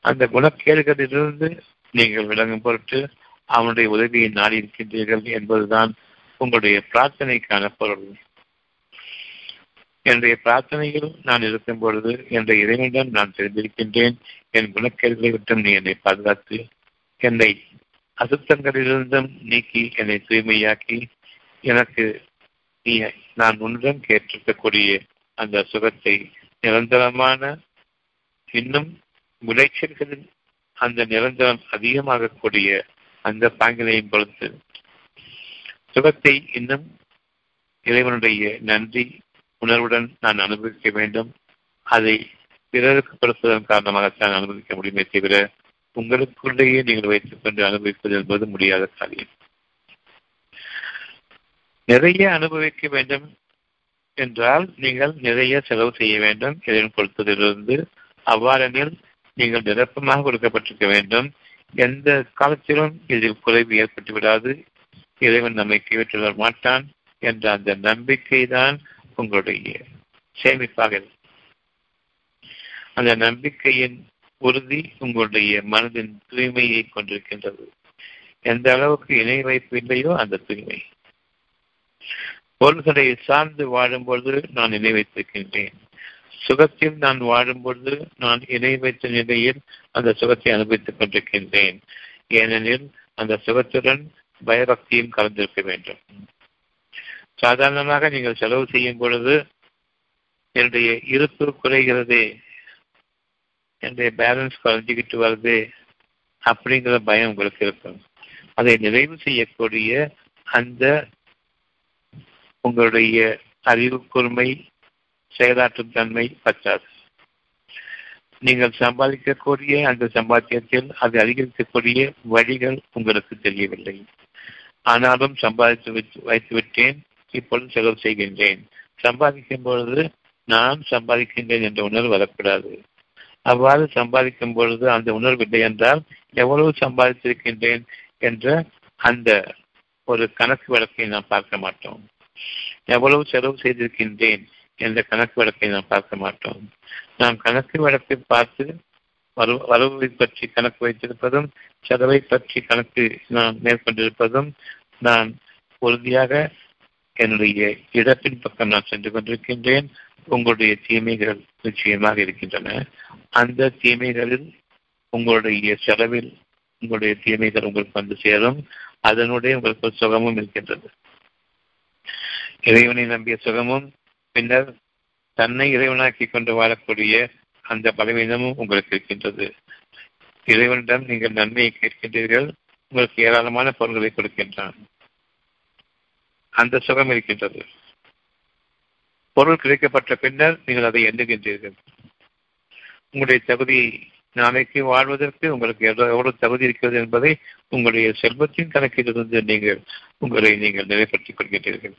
அந்த குணக்கேடுகளிலிருந்து நீங்கள் விளங்கும் பொருட்டு அவனுடைய உதவியை நாடி இருக்கின்றீர்கள் என்பதுதான் உங்களுடைய பிரார்த்தனைக்கான பொருள். என்னுடைய பிரார்த்தனையில் நான் இருக்கும் பொழுது என்ற இறைவனிடம் நான் தெரிந்திருக்கின்றேன். என் குணக்கேடுகளை விட்டும் நீ என்னை பாதுகாத்து என்னை அசுத்தங்களிலிருந்தும் நீக்கி என்னை தூய்மையாக்கி எனக்கு நீ நான் உன்னிடம் கேட்டிருக்கக்கூடிய அந்த சுகத்தை நிரந்தரமான இன்னும் விளைச்சல்களில் அந்த நிரந்தரம் அதிகமாகக்கூடிய அந்த பாங்கினையும் பொறுத்து. சுகத்தை இன்னும் இறைவனுடைய நன்றி உணர்வுடன் நான் அனுபவிக்க வேண்டும். அதை பிறருக்கு கொடுப்பதன் காரணமாகத்தான் அனுபவிக்க முடியுமே தவிர உங்களுக்குள்ளேயே நீங்கள் வைத்துக் கொண்டு அனுபவிப்பது என்பது முடியாத காரியம். நிறைய அனுபவிக்க வேண்டும் என்றால் நீங்கள் நிறைய செலவு செய்ய வேண்டும். இறைவன் கொடுத்ததிலிருந்து அவ்வாறெனில் நீங்கள் நிரப்பமாக கொடுக்கப்பட்டிருக்க வேண்டும். எந்த காலத்திலும் இதில் குறைவு ஏற்பட்டு விடாது. இறைவன் நம்மை கைவிட்டுள்ள மாட்டான் என்ற அந்த நம்பிக்கை தான் உங்களுடைய சேமிப்பாக அந்த நம்பிக்கையின் உறுதி உங்களுடைய மனதின் தூய்மையை கொண்டிருக்கின்றது. எந்த அளவுக்கு இணை வைப்பு இல்லையோ அந்த தூய்மை. பொருள்களை சார்ந்து வாழும்பொழுது நான் இணை வைத்திருக்கின்றேன். சுகத்தில் நான் வாழும்பொழுது நான் இணை வைத்த நிலையில் அந்த சுகத்தை அனுபவித்துக் கொண்டிருக்கின்றேன். ஏனெனில் அந்த சுகத்துடன் பயபக்தியும் கலந்திருக்க வேண்டும். சாதாரணமாக நீங்கள் செலவு செய்யும் பொழுது என்னுடைய இருப்பு குறைகிறதே. என்னுடைய பேலன்ஸ் குறைஞ்சிக்கிட்டு வருது அப்படிங்கிற பயம் உங்களுக்கு இருக்கும். அதை நிறைவு செய்யக்கூடிய அந்த உங்களுடைய அறிவு கூர்மை செயலாற்றும் தன்மை பற்றாது. நீங்கள் சம்பாதிக்கக்கூடிய அந்த சம்பாத்தியத்தில் அதை அதிகரிக்கக்கூடிய வழிகள் உங்களுக்கு தெரியவில்லை. ஆனாலும் சம்பாதித்து வைத்து விட்டேன் இப்பொழுது செலவு செய்கின்றேன். சம்பாதிக்கும் பொழுது நான் சம்பாதிக்கின்றேன் என்ற உணர்வு வரக்கூடாது. அவ்வாறு சம்பாதிக்கும் பொழுது அந்த உணர்வு இல்லை என்றால் எவ்வளவு சம்பாதித்திருக்கின்றேன் என்ற அந்த ஒரு கணக்கு வழக்கை நாம் பார்க்க மாட்டோம். எவ்வளவு செலவு செய்திருக்கின்றேன் என்ற கணக்கு வழக்கை நாம் பார்க்க மாட்டோம். நாம் கணக்கு வழக்கை பார்த்து வரவை பற்றி கணக்கு வைத்திருப்பதும் செலவை பற்றி கணக்கு நான் மேற்கொண்டிருப்பதும் நான் உறுதியாக என்னுடைய இடத்தின் பக்கம் நான் சென்று கொண்டிருக்கின்றேன். உங்களுடைய தீமைகள் நிச்சயமாக இருக்கின்றன. அந்த தீமைகளில் உங்களுடைய செலவில் உங்களுடைய தீமைகள் உங்களுக்கு வந்து சேரும். அதனுடைய உங்களுக்கு சுகமும் இருக்கின்றது. இறைவனை நம்பிய சுகமும் பின்னர் தன்னை இறைவனாக்கி கொண்டு வாழக்கூடிய அந்த பலவீனமும் உங்களுக்கு இருக்கின்றது. இறைவனிடம் நீங்கள் நன்மையை கேட்கின்றீர்கள். உங்களுக்கு ஏராளமான பொருள்களை கொடுக்கின்றான். அந்த சுகம் இருக்கின்றது. பொருள் கிடைக்கப்பட்ட பின்னர் நீங்கள் அதை எண்ணுகின்றீர்கள். உங்களுடைய தகுதி நாளைக்கு வாழ்வதற்கு உங்களுக்கு எவ்வளவு தகுதி இருக்கிறது என்பதை உங்களுடைய செல்வத்தின் கணக்கிலிருந்து நீங்கள் உங்களை நீங்கள் நிலைப்படுத்திக் கொள்கின்றீர்கள்.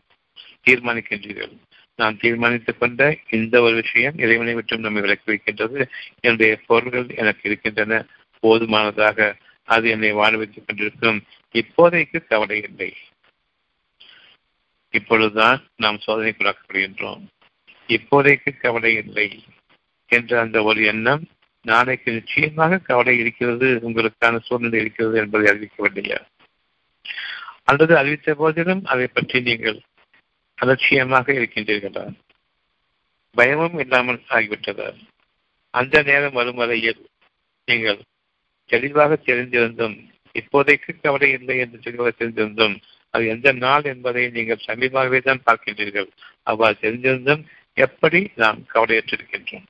தீர்மானிக்கின்றீர்கள். நான் தீர்மானித்துக் கொண்ட இந்த ஒரு விஷயம் இறைவனை மற்றும் நம்மை விளக்கி வைக்கின்றது. என்னுடைய பொருள்கள் எனக்கு இருக்கின்றன. போதுமானதாக அது என்னை வாழ வைத்துக் கொண்டிருக்கும். இப்போதைக்கு கவலை இல்லை. இப்பொழுதுதான் நாம் சோதனைக்குள்ளாக்கப்படுகின்றோம். இப்போதைக்கு கவலை இல்லை என்ற அந்த ஒரு எண்ணம் நாளைக்கு நிச்சயமாக கவலை இருக்கிறது உங்களுக்கான சூழ்நிலை இருக்கிறது என்பதை அறிவிக்கவில்லையா? அல்லது அறிவித்த போதிலும் அதை பற்றி நீங்கள் அலட்சியமாக இருக்கின்றீர்களா? பயமும் இல்லாமல் ஆகிவிட்டதா? அந்த நேரம் வரும் வரையில் நீங்கள் தெளிவாக தெரிந்திருந்தும் இப்போதைக்கு கவலை இல்லை என்று தெளிவாக தெரிந்திருந்தும் அது எந்த நாள் என்பதை நீங்கள் சமீபமாகவே தான் பார்க்கின்றீர்கள். அவ்வாறு தெரிந்திருந்தும் எப்படி நாம் கவலையற்றிருக்கின்றோம்?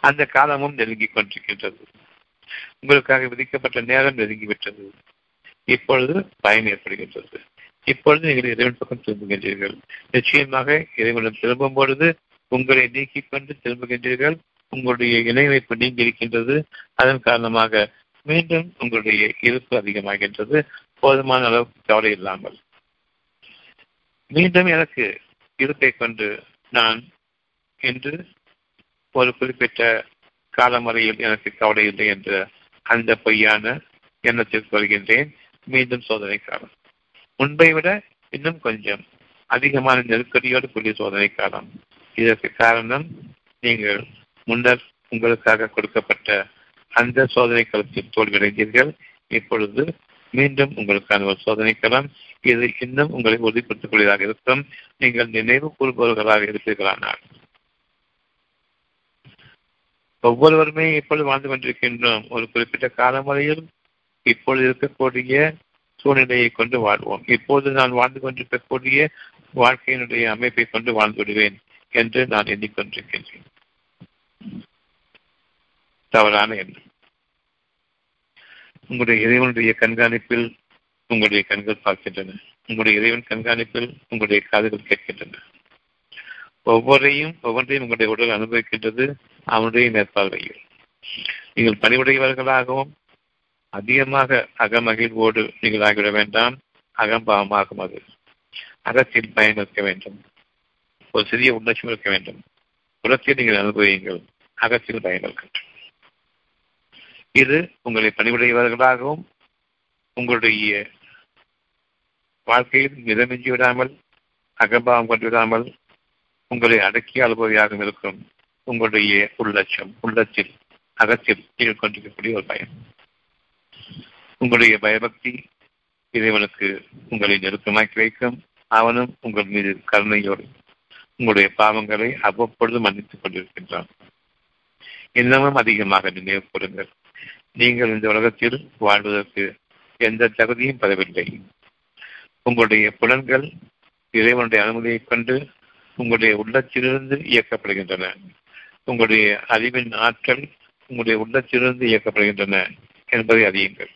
அந்த காலமும் நெருங்கிக் கொண்டிருக்கின்றது. உங்களுக்காக விதிக்கப்பட்ட நேரம் நெருங்கிவிட்டது. இப்பொழுது பயன் ஏற்படுகின்றது. இப்பொழுது நீங்கள் இறைவன் பக்கம் திரும்புகின்றீர்கள். நிச்சயமாக இறைவனிடம் திரும்பும் பொழுது உங்களை நீக்கிக் கொண்டு திரும்புகின்றீர்கள். உங்களுடைய இணை வைப்பு நீங்கி இருக்கின்றது. அதன் காரணமாக மீண்டும் உங்களுடைய இருப்பு அதிகமாகின்றது. போதுமான அளவுக்கு கவலை இல்லாமல். மீண்டும் எனக்கு இருப்பை கொண்டு நான் என்று ஒரு குறிப்பிட்ட காலமுறையில் எனக்கு கவலை இல்லை என்ற அந்த பொய்யான எண்ணத்தில் வருகின்றேன் மீண்டும் சோதனை காலம் முன்பை விட இன்னும் கொஞ்சம் அதிகமான நெருக்கடியோடு கூடிய சோதனை காலம் இதற்கு காரணம் நீங்கள் முன்னர் உங்களுக்காக கொடுக்கப்பட்ட அந்த சோதனை களத்தில் தோல்வியடைந்தீர்கள். இப்பொழுது மீண்டும் உங்களுக்கான ஒரு சோதனை களம். இது இன்னும் உங்களை உறுதிப்படுத்திக் கொள்வதாக இருக்கும். நீங்கள் நினைவு கூறுபவர்களாக இருப்பீர்களானால். ஒவ்வொருவருமே இப்பொழுது வாழ்ந்து கொண்டிருக்கின்றோம். ஒரு குறிப்பிட்ட காலமுறையில் இப்பொழுது இருக்கக்கூடிய சூழ்நிலையை கொண்டு வாழ்வோம். இப்போது நான் வாழ்ந்து கொண்டிருக்கக்கூடிய வாழ்க்கையினுடைய அமைப்பை கொண்டு வாழ்ந்து விடுவேன் என்று நான் எண்ணிக்கொண்டிருக்கின்றேன். தவறான எண்ணம். உங்களுடைய இறைவனுடைய கண்காணிப்பில் உங்களுடைய கண்கள் பார்க்கின்றன. உங்களுடைய இறைவன் கண்காணிப்பில் உங்களுடைய காதுகள் கேட்கின்றன. ஒவ்வொன்றையும் ஒவ்வொன்றையும் உங்களுடைய உடல் அனுபவிக்கின்றது அவனுடைய மேற்பார்வையில். நீங்கள் பணிவுடையவர்களாகவும் அதிகமாக அகமகிழ்வோடு நீங்கள் ஆகிவிட வேண்டாம். அகம்பாவமாகும் அது. அகத்தில் பயம் இருக்க வேண்டும். ஒரு சிறிய உணர்ச்சி இருக்க வேண்டும். புறத்தில் நீங்கள் அனுபவியுங்கள். அகத்தில் பயன் இருக்கட்டும் இது உங்களை பணிவுடையவர்களாகவும் உங்களுடைய வாழ்க்கையில் மிதமிஞ்சி விடாமல் அகபாவம் கொண்டு விடாமல் உங்களை அடக்கிய அனுபவியாகவும் இருக்கும் உங்களுடைய உள்ளட்சம் உள்ளத்தில் அகத்தில் நீங்கள் கொண்டிருக்கக்கூடிய ஒரு பயம். உங்களுடைய பயபக்தி இறைவனுக்கு உங்களை நெருக்கமாக்கி வைக்கும். அவனும் உங்கள் மீது கருணையோடு உங்களுடைய பாவங்களை அவ்வப்பொழுது மன்னித்துக் கொண்டிருக்கின்றான். இன்னமும் அதிகமாக நினைவு கூறுங்கள் நீங்கள் இந்த உலகத்தில் வாழ்வதற்கு எந்த தகுதியும் பெறவில்லை உங்களுடைய புலன்கள் இறைவனுடைய அனுமதியைக் கொண்டு உங்களுடைய உள்ளத்திலிருந்து இயக்கப்படுகின்றன. உங்களுடைய அறிவின் ஆற்றல் உங்களுடைய உள்ளத்திலிருந்து இயக்கப்படுகின்றன என்பதை அறியுங்கள்.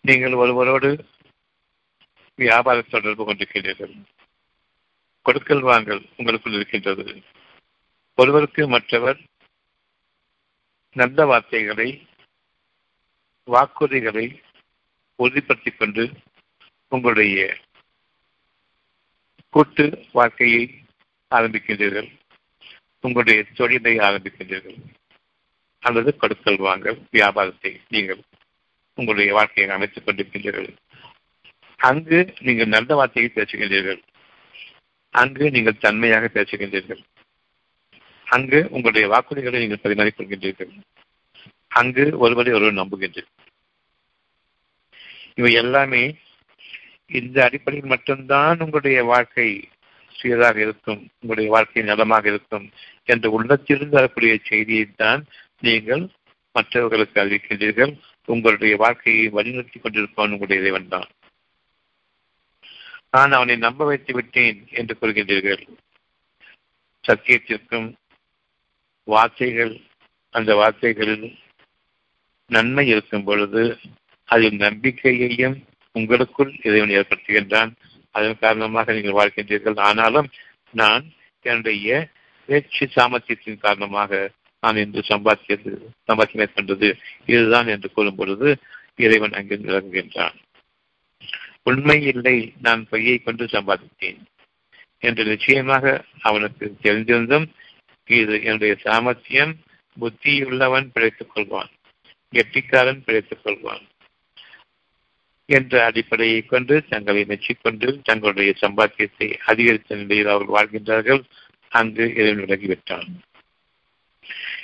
நீங்கள் ஒருவரோடு வியாபார தொடர்பு கொண்டிருக்கிறீர்கள். கொடுக்கல் வாங்கல் உங்களுக்குள் இருக்கின்றது. ஒருவருக்கு மற்றவர் நல்ல வார்த்தைகளை வாக்குறுதிகளை உறுதிப்படுத்திக் கொண்டு உங்களுடைய கூட்டு வாழ்க்கையை ஆரம்பிக்கின்றீர்கள். உங்களுடைய தொழிலை ஆரம்பிக்கின்றீர்கள். அல்லது கொடுக்கல் வாங்கல் வியாபாரத்தை நீங்கள் உங்களுடைய வாழ்க்கையை அமைத்துக் கொண்டிருக்கின்றீர்கள். அங்கு நீங்கள் நல்ல வார்த்தையை பேசுகின்றீர்கள். அங்கு நீங்கள் தன்மையாக பேசுகின்றீர்கள். அங்கு உங்களுடைய வாக்குறுதிகளை நீங்கள் பரிமாறிக்கொள்கின்றீர்கள் அங்கு ஒருவரை ஒருவர் நம்புகின்றது இவை எல்லாமே இந்த அடிப்படையில் மட்டும்தான் உங்களுடைய வாழ்க்கை சீராக இருக்கும் உங்களுடைய வாழ்க்கை நலமாக இருக்கும் என்ற உள்ளத்திலிருந்து வரக்கூடிய செய்தியை தான் நீங்கள் மற்றவர்களுக்கு அறிவிக்கின்றீர்கள். உங்களுடைய வாழ்க்கையை வழிநடத்தி கொண்டிருப்பவன் உங்களுடைய இறைவன் தான் நான் அவனை நம்ப வைத்து விட்டேன் என்று கூறுகின்றீர்கள். சத்தியத்திற்கும் வார்த்தைகள் அந்த வார்த்தைகளில் நன்மை இருக்கும் பொழுது அதில் நம்பிக்கையையும் உங்களுக்குள் இறைவன் ஏற்படுத்துகின்றான். அதன் காரணமாக நீங்கள் வாழ்கின்றீர்கள். ஆனாலும் நான் என்னுடைய பேச்சு சாமர்த்தியத்தின் காரணமாக நான் இன்று சம்பாத்தியது சம்பாத்தியம் மேற்கொண்டது. இதுதான் என்று கூறும் பொழுது இறைவன் அங்கு விளங்குகின்றான். உண்மை இல்லை நான் பொய்யை கொண்டு சம்பாதித்தேன் என்று நிச்சயமாக அவனுக்கு தெரிந்திருந்தும் இது என்னுடைய சாமர்த்தியம் புத்தியுள்ளவன் பிழைத்துக் கொள்வான். கெட்டிக்காரன் பிழைத்துக் கொள்வான் என்ற அடிப்படையை கொண்டு தங்களை மெச்சிக்கொண்டு தங்களுடைய சம்பாத்தியத்தை அதிகரித்த நிலையில் அவர்கள் வாழ்கின்றார்கள். அங்கு இறைவன் விலகிவிட்டான்.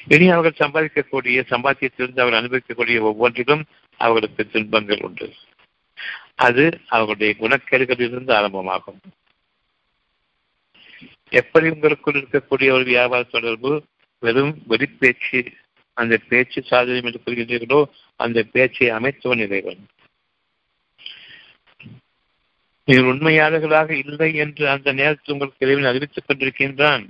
இனி அவர்கள் சம்பாதிக்கக்கூடிய சம்பாத்தியத்திலிருந்து அவர் அனுபவிக்கக்கூடிய ஒவ்வொன்றிலும் அவர்களுக்கு துன்பங்கள் உண்டு. அது அவர்களுடைய குணக்கேடுகளிலிருந்து ஆரம்பமாகும். எப்படி உங்களுக்குள் இருக்கக்கூடிய ஒரு வியாபார தொடர்பு வெறும் வெறிப்பேச்சு அந்த பேச்சு சாதனை என்று கூறுகின்றீர்களோ அந்த பேச்சை அமைத்தவன் இறைவன். நீங்கள் உண்மையாளர்களாக இல்லை என்று அந்த நேரத்தில் உங்களுக்கு இறைவன் அறிவித்துக் கொண்டிருக்கின்றான்.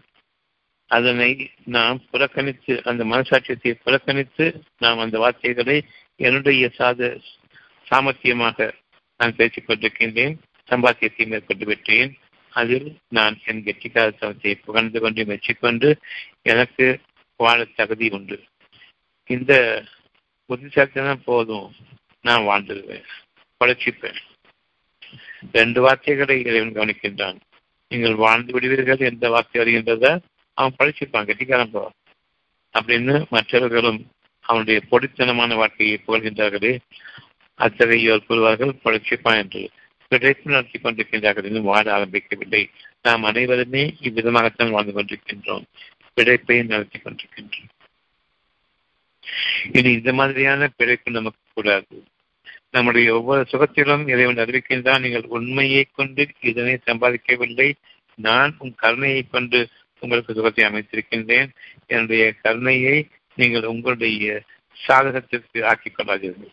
அதனை நாம் புறக்கணித்து அந்த மனசாட்சியத்தை புறக்கணித்து நாம் அந்த வார்த்தைகளை என்னுடைய சாத சாமர்த்தியமாக நான் பேசிக் கொண்டிருக்கின்றேன் சம்பாத்தியத்தை மேற்கொண்டு விட்டேன். அதில் நான் என் கெட்டிக்காரத்தனத்தை புகழ்ந்து கொண்டு மெச்சிக்கொண்டு எனக்கு வாழ தகுதி உண்டு. இந்த புத்திசாலித்தனம் போதும். நான் வாழ்ந்துடுவேன் பழச்சிப்பேன் ரெண்டு வார்த்தைகளை இறைவன் கவனிக்கின்றான். நீங்கள் வாழ்ந்து விடுவீர்கள் எந்த வார்த்தை வருகின்றத அவன் பழிச்சிருப்பான் கெட்டிக்காரன் போ. அப்படின்னு மற்றவர்களும் அவனுடைய பொடித்தனமான வாழ்க்கையை புகழ்கின்றார்களே. அத்தகையோர் கூறுவார்கள் பழிச்சிப்பான் என்று. பிழைப்பு நடத்தி கொண்டிருக்கின்றார்கள் இன்னும் வாழ ஆரம்பிக்கவில்லை. நாம் அனைவருமே இவ்விதமாகத்தான் வாழ்ந்து கொண்டிருக்கின்றோம். பிழைப்பை நடத்தி கொண்டிருக்கின்றோம். இனி இந்த மாதிரியான பிழைப்பு நமக்கு கூடாது. நம்முடைய ஒவ்வொரு சுகத்திலும் இறைவன் அறிவிக்கின்றான் நீங்கள் உண்மையை கொண்டு இதனை சம்பாதிக்கவில்லை. நான் உன் கருணையை கொண்டு உங்களுக்கு சுகத்தை அமைத்திருக்கின்றேன். என்னுடைய கருணையை நீங்கள் உங்களுடைய சாதகத்திற்கு ஆக்கிக் கொள்ளாதீர்கள்.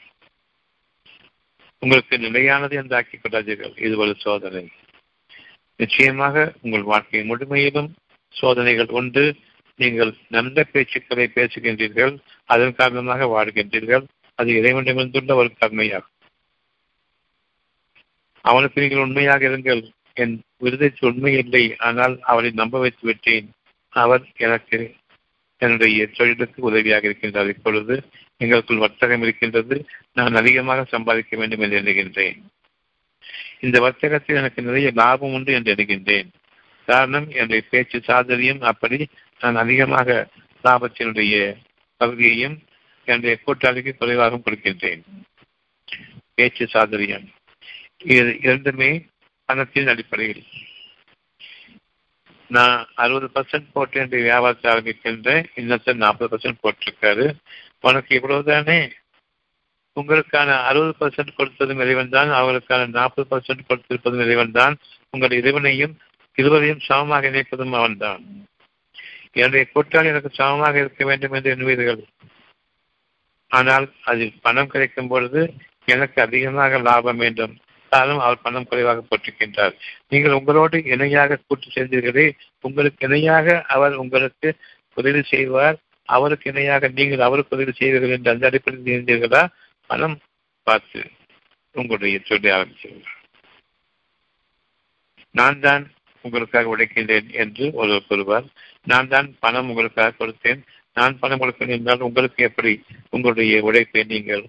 உங்களுக்கு நிலையானது என்று ஆக்கிக் கொள்ளாதீர்கள். இது ஒரு சோதனை. நிச்சயமாக உங்கள் வாழ்க்கை முழுமையிலும் சோதனைகள் உண்டு. நீங்கள் நல்ல பேச்சுக்களை பேசுகின்றீர்கள் அதன் காரணமாக வாழ்கின்றீர்கள் அது இறைவனிடமிருந்துள்ள ஒரு கருணையாகும். அவனுக்கு நீங்கள் உண்மையாக இருங்கள். என் விருதைக்கு உண்மை இல்லை ஆனால் அவரை நம்ப வைத்து விட்டேன். அவர் எனக்கு என்னுடைய தொழிலுக்கு உதவியாக இருக்கின்றார். இப்பொழுது எங்களுக்குள் வர்த்தகம் இருக்கின்றது. நான் அதிகமாக சம்பாதிக்க வேண்டும் என்று எண்ணுகின்றேன். இந்த வர்த்தகத்தில் எனக்கு நிறைய லாபம் உண்டு என்று எண்ணுகின்றேன். காரணம் என்னுடைய பேச்சு சாதனையும் அப்படி நான் அதிகமாக லாபத்தினுடைய பகுதியையும் என்னுடைய கூட்டாளிக்கு குறைவாகவும் கொடுக்கின்றேன். பேச்சு சாதுரியம். இது இரண்டுமே பணத்தின் அடிப்படையில். நான் அறுபது பர்சன்ட் போட்டு என்று வியாபாரத்தை ஆரம்பிக்கின்றேன் இன்னொருத்தர் நாற்பது பர்சன்ட் போட்டிருக்காரு. உனக்கு இவ்வளவுதானே? உங்களுக்கான அறுபது பர்சன்ட் கொடுத்ததும் இறைவன் தான் அவர்களுக்கான நாற்பது பர்சன்ட் கொடுத்திருப்பதும் இறைவன் தான் உங்கள் இறைவனையும் இருவரையும் சமமாக இணைப்பதும் அவன் தான் என்னுடைய கூட்டாளி எனக்கு சமமாக இருக்க வேண்டும் என்று எண்ணுவீர்கள். ஆனால் அதில் பணம் கிடைக்கும் பொழுது எனக்கு அதிகமாக லாபம் வேண்டும். காரணம் அவர் பணம் குறைவாக போட்டிருக்கின்றார். நீங்கள் உங்களோடு இணையாக கூட்டு சேர்ந்தீர்களே உங்களுக்கு இணையாக அவர் உங்களுக்கு உதவி செய்வார். அவருக்கு இணையாக நீங்கள் அவருக்கு உதவி செய்வீர்கள் என்று அந்த அடிப்படையில் இருந்தீர்களா? பணம் பார்த்து உங்களுடைய சொல்லி ஆரம்பிச்சீர்கள் நான் தான் உங்களுக்காக உழைக்கின்றேன் என்று ஒருவர் கூறுவார். நான் தான் பணம் உங்களுக்காக கொடுத்தேன். நான் பணம் கொடுப்பேன் என்றால் உங்களுக்கு எப்படி உங்களுடைய உழைப்பை நீங்கள்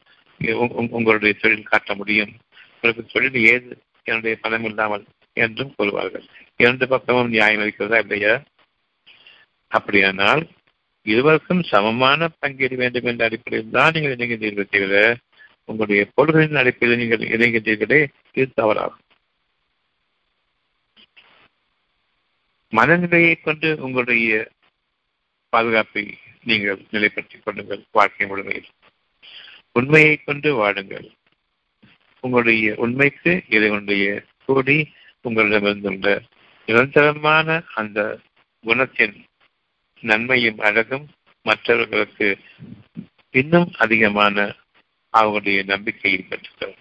உங்களுடைய தொழில் காட்ட முடியும்? உங்களுக்கு தொழில் ஏது? என்னுடைய பணம் இல்லாமல் என்றும் கூறுவார்கள். இரண்டு பக்கமும் நியாயம் இருக்கிறதா இல்லையா? அப்படியானால் இருவருக்கும் சமமான பங்கீடு வேண்டும் என்ற அடிப்படையில் தான் நீங்கள் இணைகின்றீர்கள் தவிர உங்களுடைய பொருள்களின் அடிப்படையில் நீங்கள் இணைகின்றீர்களே இது தவறாகும். மனநிலையை கொண்டு உங்களுடைய பாதுகாப்பை நீங்கள் நிலைப்படுத்திக் கொள்ளுங்கள். வாழ்க்கை முழுமையில். உண்மையை கொண்டு வாடுங்கள் உங்களுடைய உண்மைக்கு இதனுடைய கூடி உங்களிடமிருந்துள்ள நிரந்தரமான அந்த குணத்தின் நன்மையும் அழகும் மற்றவர்களுக்கு இன்னும் அதிகமான அவர்களுடைய நம்பிக்கையை பெற்றுக்கள்.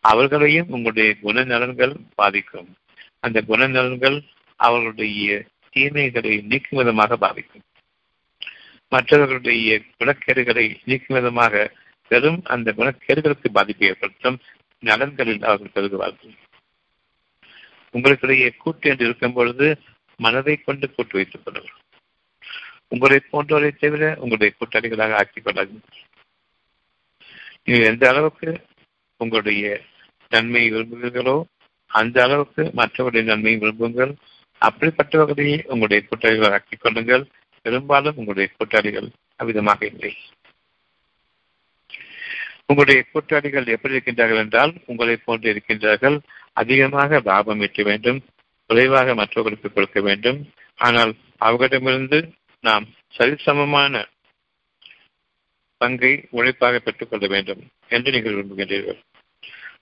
அவர்களையும் உங்களுடைய குணநலன்கள் பாதிக்கும். அந்த குணநலன்கள் அவர்களுடைய தீமைகளை நீக்கும் விதமாக பாதிக்கும். மற்றவர்களுடைய குணக்கேடுகளை நீக்கும் விதமாக பெரும் அந்த குணக்கேடுகளுக்கு பாதிப்பை ஏற்படுத்தும் நலன்களில் அவர்கள் பெருகுவார்கள். உங்களுக்கிடையே கூட்டு என்று இருக்கும் பொழுது மனதை கொண்டு கூட்டு வைத்துக் கொள்ளுங்கள். உங்களை போன்றவரை தவிர உங்களுடைய கூட்டாளிகளாக ஆக்கிக் கொள்ளாதீர்கள். நீங்கள் எந்த அளவுக்கு உங்களுடைய நன்மையை விரும்புகிறீர்களோ அந்த அளவுக்கு மற்றவருடைய நன்மையை விரும்புங்கள். அப்படிப்பட்டவர்களையே உங்களுடைய கூட்டாளிகள் ஆக்கிக் கொள்ளுங்கள். பெரும்பாலும் உங்களுடைய கூட்டாளிகள் அவ்விதமாக இல்லை. உங்களுடைய கூட்டாளிகள் எப்படி இருக்கின்றார்கள் என்றால் உங்களை போன்று இருக்கின்றார்கள். அதிகமாக லாபம் ஈட்ட வேண்டும். குறைவாக மற்றவர்களுக்கு கொடுக்க வேண்டும். ஆனால் அவர்களிடமிருந்து நாம் சரிசமமான பங்கை உழைப்பாக பெற்றுக்கொள்ள வேண்டும் என்று நீங்கள் விரும்புகின்றீர்கள்.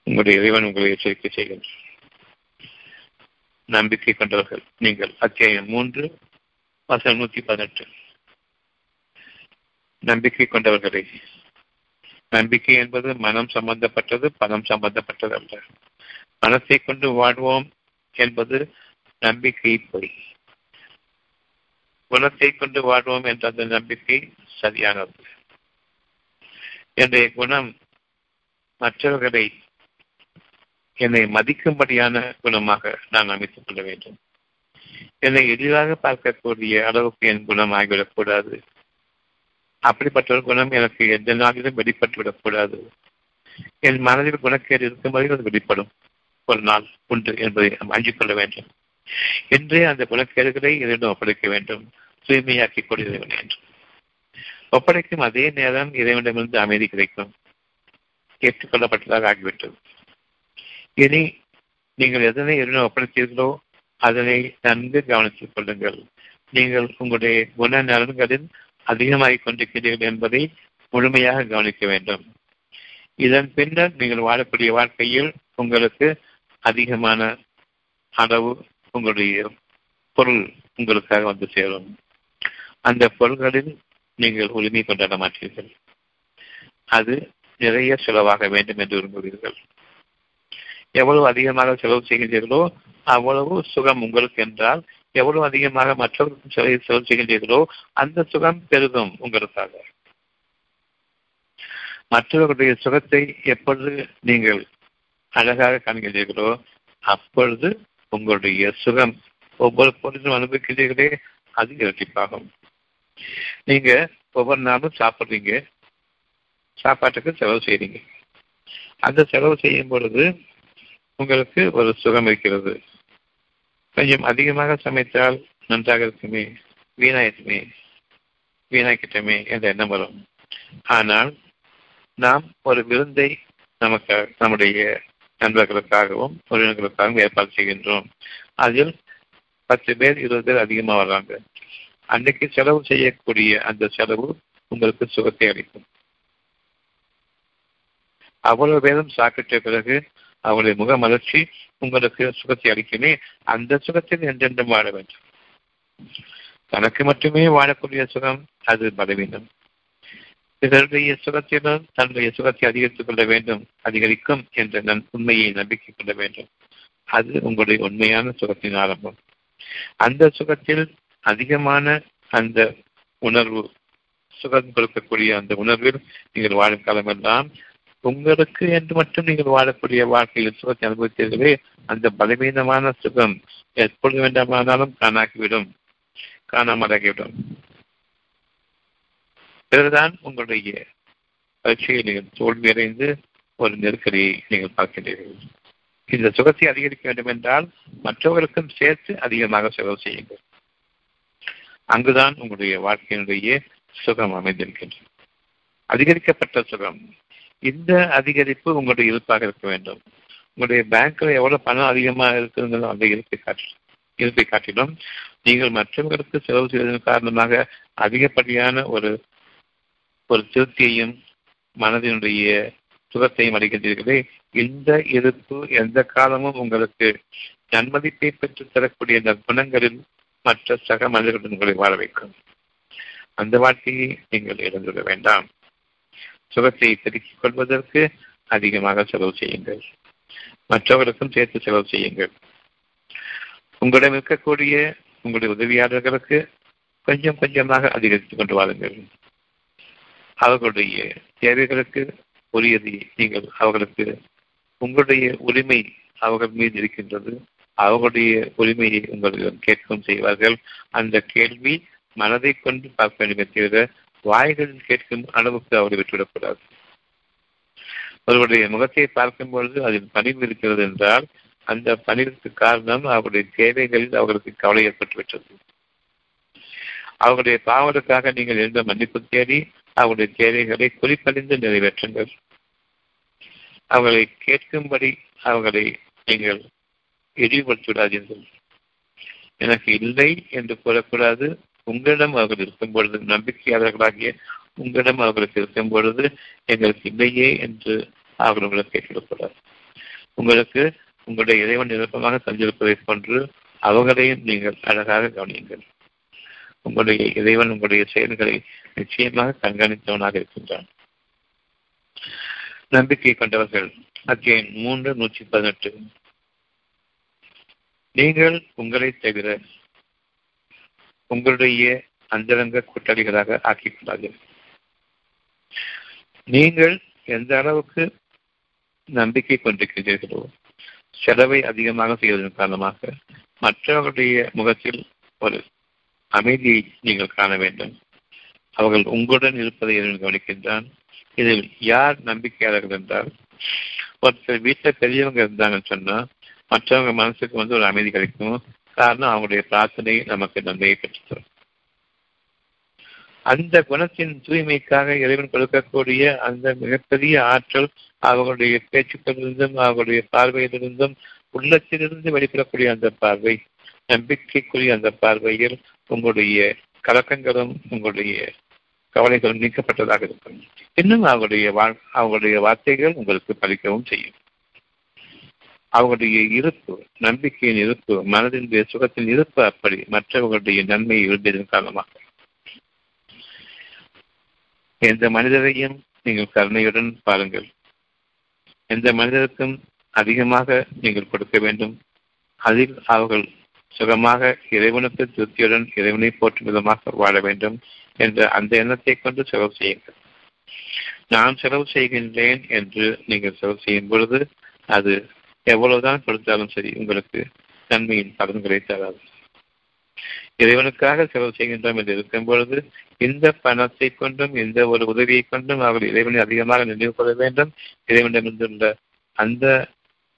உங்களுடைய இறைவன் உங்களை எச்சரிக்கை செய்கின்றார். நம்பிக்கை கொண்டவர்கள். நீங்கள் அத்தியாயம் மூன்று வசனம் நூத்தி பதினெட்டு. நம்பிக்கை கொண்டவர்களை நம்பிக்கை என்பது மனம் சம்பந்தப்பட்டது பணம் சம்பந்தப்பட்டது அல்ல மனத்தை கொண்டு வாழ்வோம் என்பது நம்பிக்கை பொய். குணத்தை கொண்டு வாழ்வோம் என்ற அந்த நம்பிக்கை சரியானது. என்னுடைய குணம் மற்றவர்களை என்னை மதிக்கும்படியான குணமாக நான் அமைத்துக் கொள்ள வேண்டும். என்னை எளிதாக பார்க்கக்கூடிய அளவுக்கு என் குணம் ஆகிவிடக்கூடாது. அப்படிப்பட்ட ஒரு குணம் எனக்கு எந்த நாளிலும் வெளிப்பட்டு விடக்கூடாது என் மனதில் குணக்கேடு இருக்கும் வரையில் அது வெளிப்படும். ஒரு நாள் உண்டு என்பதை நாம் அஞ்சிக் கொள்ள வேண்டும். என்றே அந்த குணக்கேடுகளை இதனிடம் ஒப்படைக்க வேண்டும். தூய்மையாக்கிக் கொள்ள வேண்டும் ஒப்படைக்கும் அதே நேரம் இறைவனிடமிருந்து அமைதி கிடைக்கும். ஏற்றுக்கொள்ளப்பட்டதாக ஆகிவிட்டது. இனி நீங்கள் எதனை இறைவன் ஒப்படைத்தீர்களோ அதனை நன்கு கவனித்துக் கொள்ளுங்கள். நீங்கள் உங்களுடைய குண நலன்களில் அதிகமாகிக் கொண்டிருக்கிறீர்கள் என்பதை முழுமையாக கவனிக்க வேண்டும். இதன் பின்னர் நீங்கள் வாழக்கூடிய வாழ்க்கையில் உங்களுக்கு அதிகமான அளவு உங்களுடைய பொருள் உங்களுக்காக வந்து சேரும். அந்த பொருள்களில் நீங்கள் உரிமை கொண்டாட மாட்டீர்கள். அது நிறைய செலவாக வேண்டும் என்று விரும்புவீர்கள். எவ்வளவு அதிகமாக செலவு செய்கின்றீர்களோ அவ்வளவு சுகம் உங்களுக்கு என்றால் எவ்வளவு அதிகமாக மற்றவர்களுக்கும் செலவு செலவு செய்கின்றீர்களோ அந்த சுகம் பெருகும் உங்களுக்காக. மற்றவர்களுடைய சுகத்தை எப்பொழுது நீங்கள் அழகாக காண்கின்றீர்களோ அப்பொழுது உங்களுடைய சுகம் ஒவ்வொரு பொழுதும் அனுபவிக்கிறீர்களே அது இரட்டிப்பாகும். நீங்க ஒவ்வொரு நாளும் சாப்பிட்றீங்க சாப்பாட்டுக்கு செலவு செய்றீங்க. அந்த செலவு செய்யும் பொழுது உங்களுக்கு ஒரு சுகம் இருக்கிறது. கொஞ்சம் அதிகமாக சமைத்தால் நன்றாக இருக்குமே. வீணாயிருக்குமே வீணாக்கிட்டமே என்ற எண்ணம் வரும். ஆனால் நாம் ஒரு விருந்தை நமக்கு நம்முடைய நண்பர்களுக்காகவும் உறவினர்களுக்காகவும் ஏற்பாடு செய்கின்றோம். அதில் பத்து பேர் இருபது பேர் அதிகமாக வர்றாங்க. அன்னைக்கு செலவு செய்யக்கூடிய அந்த செலவு உங்களுக்கு சுகத்தை அளிக்கும். அவ்வளவு பேரும் சாப்பிட்ட பிறகு அவருடைய முக மலர்ச்சி உங்களுக்கு சுகத்தை அளிக்குமே. அந்த சுகத்தில் என்றென்றும் வாழ வேண்டும். தனக்கு மட்டுமே வாழக்கூடிய சுகம் அது பலவீனம். பிறருடைய சுகத்திலும் தன்னுடைய சுகத்தை அதிகரித்துக் கொள்ள வேண்டும் அதிகரிக்கும் என்ற நன் உண்மையை நம்பிக்கை கொள்ள வேண்டும். அது உங்களுடைய உண்மையான சுகத்தின் ஆரம்பம். அந்த சுகத்தில் அதிகமான அந்த உணர்வு சுகம் கொடுக்கக்கூடிய அந்த உணர்வில் நீங்கள் வாழும் காலமெல்லாம் உங்களுக்கு என்று மட்டும் நீங்கள் வாழக்கூடிய வாழ்க்கையில் சுகத்தை அனுபவித்தீர்களே அந்த பலவீனமான சுகம் எப்பொழுது வேண்டாமானாலும் காணாக்கிவிடும் காணாமலாகிவிடும். பிறகுதான் உங்களுடைய பரீட்சையில் நீங்கள் தோல்வியடைந்து ஒரு நெருக்கடியை நீங்கள் பார்க்கின்றீர்கள். இந்த சுகத்தை அதிகரிக்க வேண்டும் என்றால் மற்றவர்களுக்கும் சேர்த்து அதிகமாக சுகம் செய்யுங்கள். அங்குதான் உங்களுடைய வாழ்க்கையினுடைய சுகம் அமைந்திருக்கின்றது. அதிகரிக்கப்பட்ட சுகம் இந்த அதிகரிப்பு உங்களுடைய இருப்பாக இருக்க வேண்டும். உங்களுடைய பேங்க்ல எவ்வளவு பணம் அதிகமாக இருக்குங்கிறது அந்த இருப்பை காட்டி இருப்பை காட்டிலும் நீங்கள் மற்றவர்களுக்கு செலவு செய்வதன் காரணமாக அதிகப்படியான ஒரு ஒரு திருப்தியையும் மனதினுடைய சுகத்தையும் அளிக்கின்றீர்களே இந்த இருப்பு எந்த காலமும் உங்களுக்கு நன்மதிப்பை பெற்று தரக்கூடிய இந்த குணங்களில் மற்ற சக மனிதர்களுடன் உங்களை வாழ வைக்கும். அந்த வாழ்க்கையை நீங்கள் இழந்துவிட வேண்டாம். சுகத்தை பெருக்கிக் கொள்வதற்கு அதிகமாக செலவு செய்யுங்கள். மற்றவர்களுக்கும் சேர்த்து செலவு செய்யுங்கள். உங்களிடம் இருக்கக்கூடிய உங்களுடைய உதவியாளர்களுக்கு கொஞ்சம் கொஞ்சமாக அதிகரித்துக் கொண்டு வாருங்கள் அவர்களுடைய தேவைகளுக்கு உரியதை நீங்கள் அவர்களுக்கு உங்களுடைய உரிமை அவர்கள் மீது இருக்கின்றது அவர்களுடைய உரிமையை உங்களிடம் கேட்கவும் செய்வார்கள். அந்த கேள்வி மனதை கொண்டு பார்க்க வேண்டுமே தவிர வாய்களில் கேட்கும் அளவுக்கு அவரை விட்டுவிடக்கூடாது. அவருடைய முகத்தை பார்க்கும் பொழுது அதில் பணிவு இருக்கிறது என்றால் அந்த பணிவுக்கு காரணம் அவருடைய தேவைகளில் அவர்களுக்கு கவலை ஏற்பட்டுவிட்டது. அவருடைய பாவலுக்காக நீங்கள் எழுந்த மன்னிப்பு தேடி அவருடைய தேவைகளை குறிப்பறிந்து நிறைவேற்றுங்கள். அவர்களை கேட்கும்படி அவர்களை நீங்கள் இழிவுபடுத்திவிடாதீர்கள். எனக்கு இல்லை என்று கூறக்கூடாது. உங்களிடம் அவர்கள் இருக்கும் பொழுது நம்பிக்கையாளர்களாகிய உங்களிடம் அவர்களுக்கு இருக்கும் பொழுது எங்களுக்கு இல்லையே என்று அவர்கள் உங்களை கேட்கக்கூடாது உங்களுக்கு உங்களுடைய இறைவன் நிரப்பமாக தந்திருப்பதைப் போன்று அவர்களையும் நீங்கள் அழகாக கவனியுங்கள். உங்களுடைய இறைவன் உங்களுடைய செயல்களை நிச்சயமாக கண்காணித்தவனாக இருக்கின்றான். நம்பிக்கை கொண்டவர்கள் அத்தியாயம் மூன்று நூற்றி பதினெட்டு. நீங்கள் உங்களை தவிர உங்களுடைய அந்தரங்க கூட்டாளிகளாக ஆக்கிக் கொள்ளாதீர்கள் நீங்கள் எந்த அளவுக்கு நம்பிக்கை கொண்டிருக்கிறீர்களோ செலவை அதிகமாக செய்வதன் காரணமாக மற்றவர்களுடைய முகத்தில் ஒரு அமைதியை நீங்கள் காண வேண்டும். அவர்கள் உங்களுடன் இருப்பதை எதுவும் கவனிக்கின்றான் இதில் யார் நம்பிக்கையாளர்கள் என்றால் ஒருத்தர் வீட்டில் பெரியவங்க இருந்தாங்கன்னு சொன்னால் மற்றவங்க மனசுக்கு வந்து ஒரு அமைதி கிடைக்கும். காரணம் அவங்களுடைய பிரார்த்தனை நமக்கு நன்மையை பெற்றுத்தரும். அந்த குணத்தின் தூய்மைக்காக இறைவன் கொடுக்கக்கூடிய அந்த மிகப்பெரிய ஆற்றல் அவர்களுடைய பேச்சுக்களிலிருந்தும் அவர்களுடைய பார்வையிலிருந்தும் உள்ளத்திலிருந்து வெளிப்படக்கூடிய அந்த பார்வை நம்பிக்கைக்குரிய அந்த பார்வையில் உங்களுடைய கலக்கங்களும் உங்களுடைய கவலைகளும் நீக்கப்பட்டதாக இருக்கும். இன்னும் அவர்களுடைய அவங்களுடைய வார்த்தைகள் உங்களுக்கு பலிக்கவும் செய்யும். அவர்களுடைய இருப்பு நம்பிக்கையின் இருப்பு மனதினுடைய சுகத்தின் இருப்பு அப்படி மற்றவர்களுடைய நன்மையை விரும்பியதன் காரணமாக. எந்த மனிதரையும் நீங்கள் கருணையுடன் பாருங்கள். எந்த மனிதருக்கும் அதிகமாக நீங்கள் கொடுக்க வேண்டும். அதில் அவர்கள் சுகமாக இறைவனுக்கு திருப்தியுடன் இறைவனை போற்றும் விதமாக வாழ வேண்டும் என்ற அந்த எண்ணத்தை கொண்டு செலவு செய்யுங்கள். நான் செலவு செய்கின்றேன் என்று நீங்கள் செலவு செய்யும் பொழுது அது எவ்வளவுதான் கொடுத்தாலும் சரி உங்களுக்கு நன்மையின் பலன்களை தராது. இறைவனுக்காக செலவு செய்கின்றோம் என்று இருக்கும் பொழுது இந்த பணத்தை கொண்டும் இந்த ஒரு உதவியை கொண்டும் அவர்கள் இறைவனை அதிகமாக நினைவு கொள்ள வேண்டும். இறைவனிடமிருந்துள்ள அந்த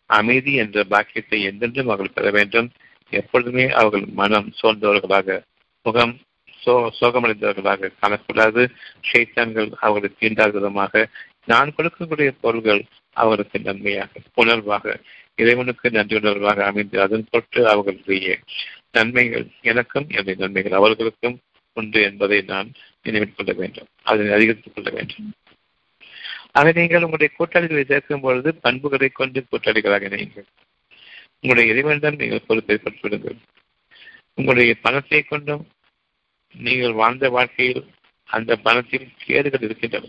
அமைதி என்ற பாக்கியத்தை என்றென்றும் அவர்கள் பெற வேண்டும். எப்பொழுதுமே அவர்கள் மனம் சோர்ந்தவர்களாக முகம் சோ சோகமடைந்தவர்களாக காணக்கூடாது. ஷைத்தான்கள் அவர்களை தீண்டாத விதமாக நான் கொடுக்கக்கூடிய பொருள்கள் அவருக்கு நன்மையாக உணர்வாக இறைவனுக்கு நன்றி உணர்வாக அமைந்து அதன் தொட்டு அவர்களுடைய நன்மைகள் எனக்கும் என்னுடைய நன்மைகள் அவர்களுக்கும் உண்டு என்பதை நான் நினைவில் கொள்ள வேண்டும். அதனை அதிகரித்துக் கொள்ள வேண்டும். ஆக நீங்கள் உங்களுடைய கூட்டாளிகளை சேர்க்கும் பொழுது பண்புகளை கொண்டு கூட்டாளிகளாக இணையுங்கள். உங்களுடைய இறைவனிடம் நீங்கள் பொறுப்பை பெற்றுவிடுங்கள் உங்களுடைய பணத்தை கொண்டும் நீங்கள் வாழ்ந்த வாழ்க்கையில் அந்த பணத்தில் கேடுகள் இருக்கின்றன.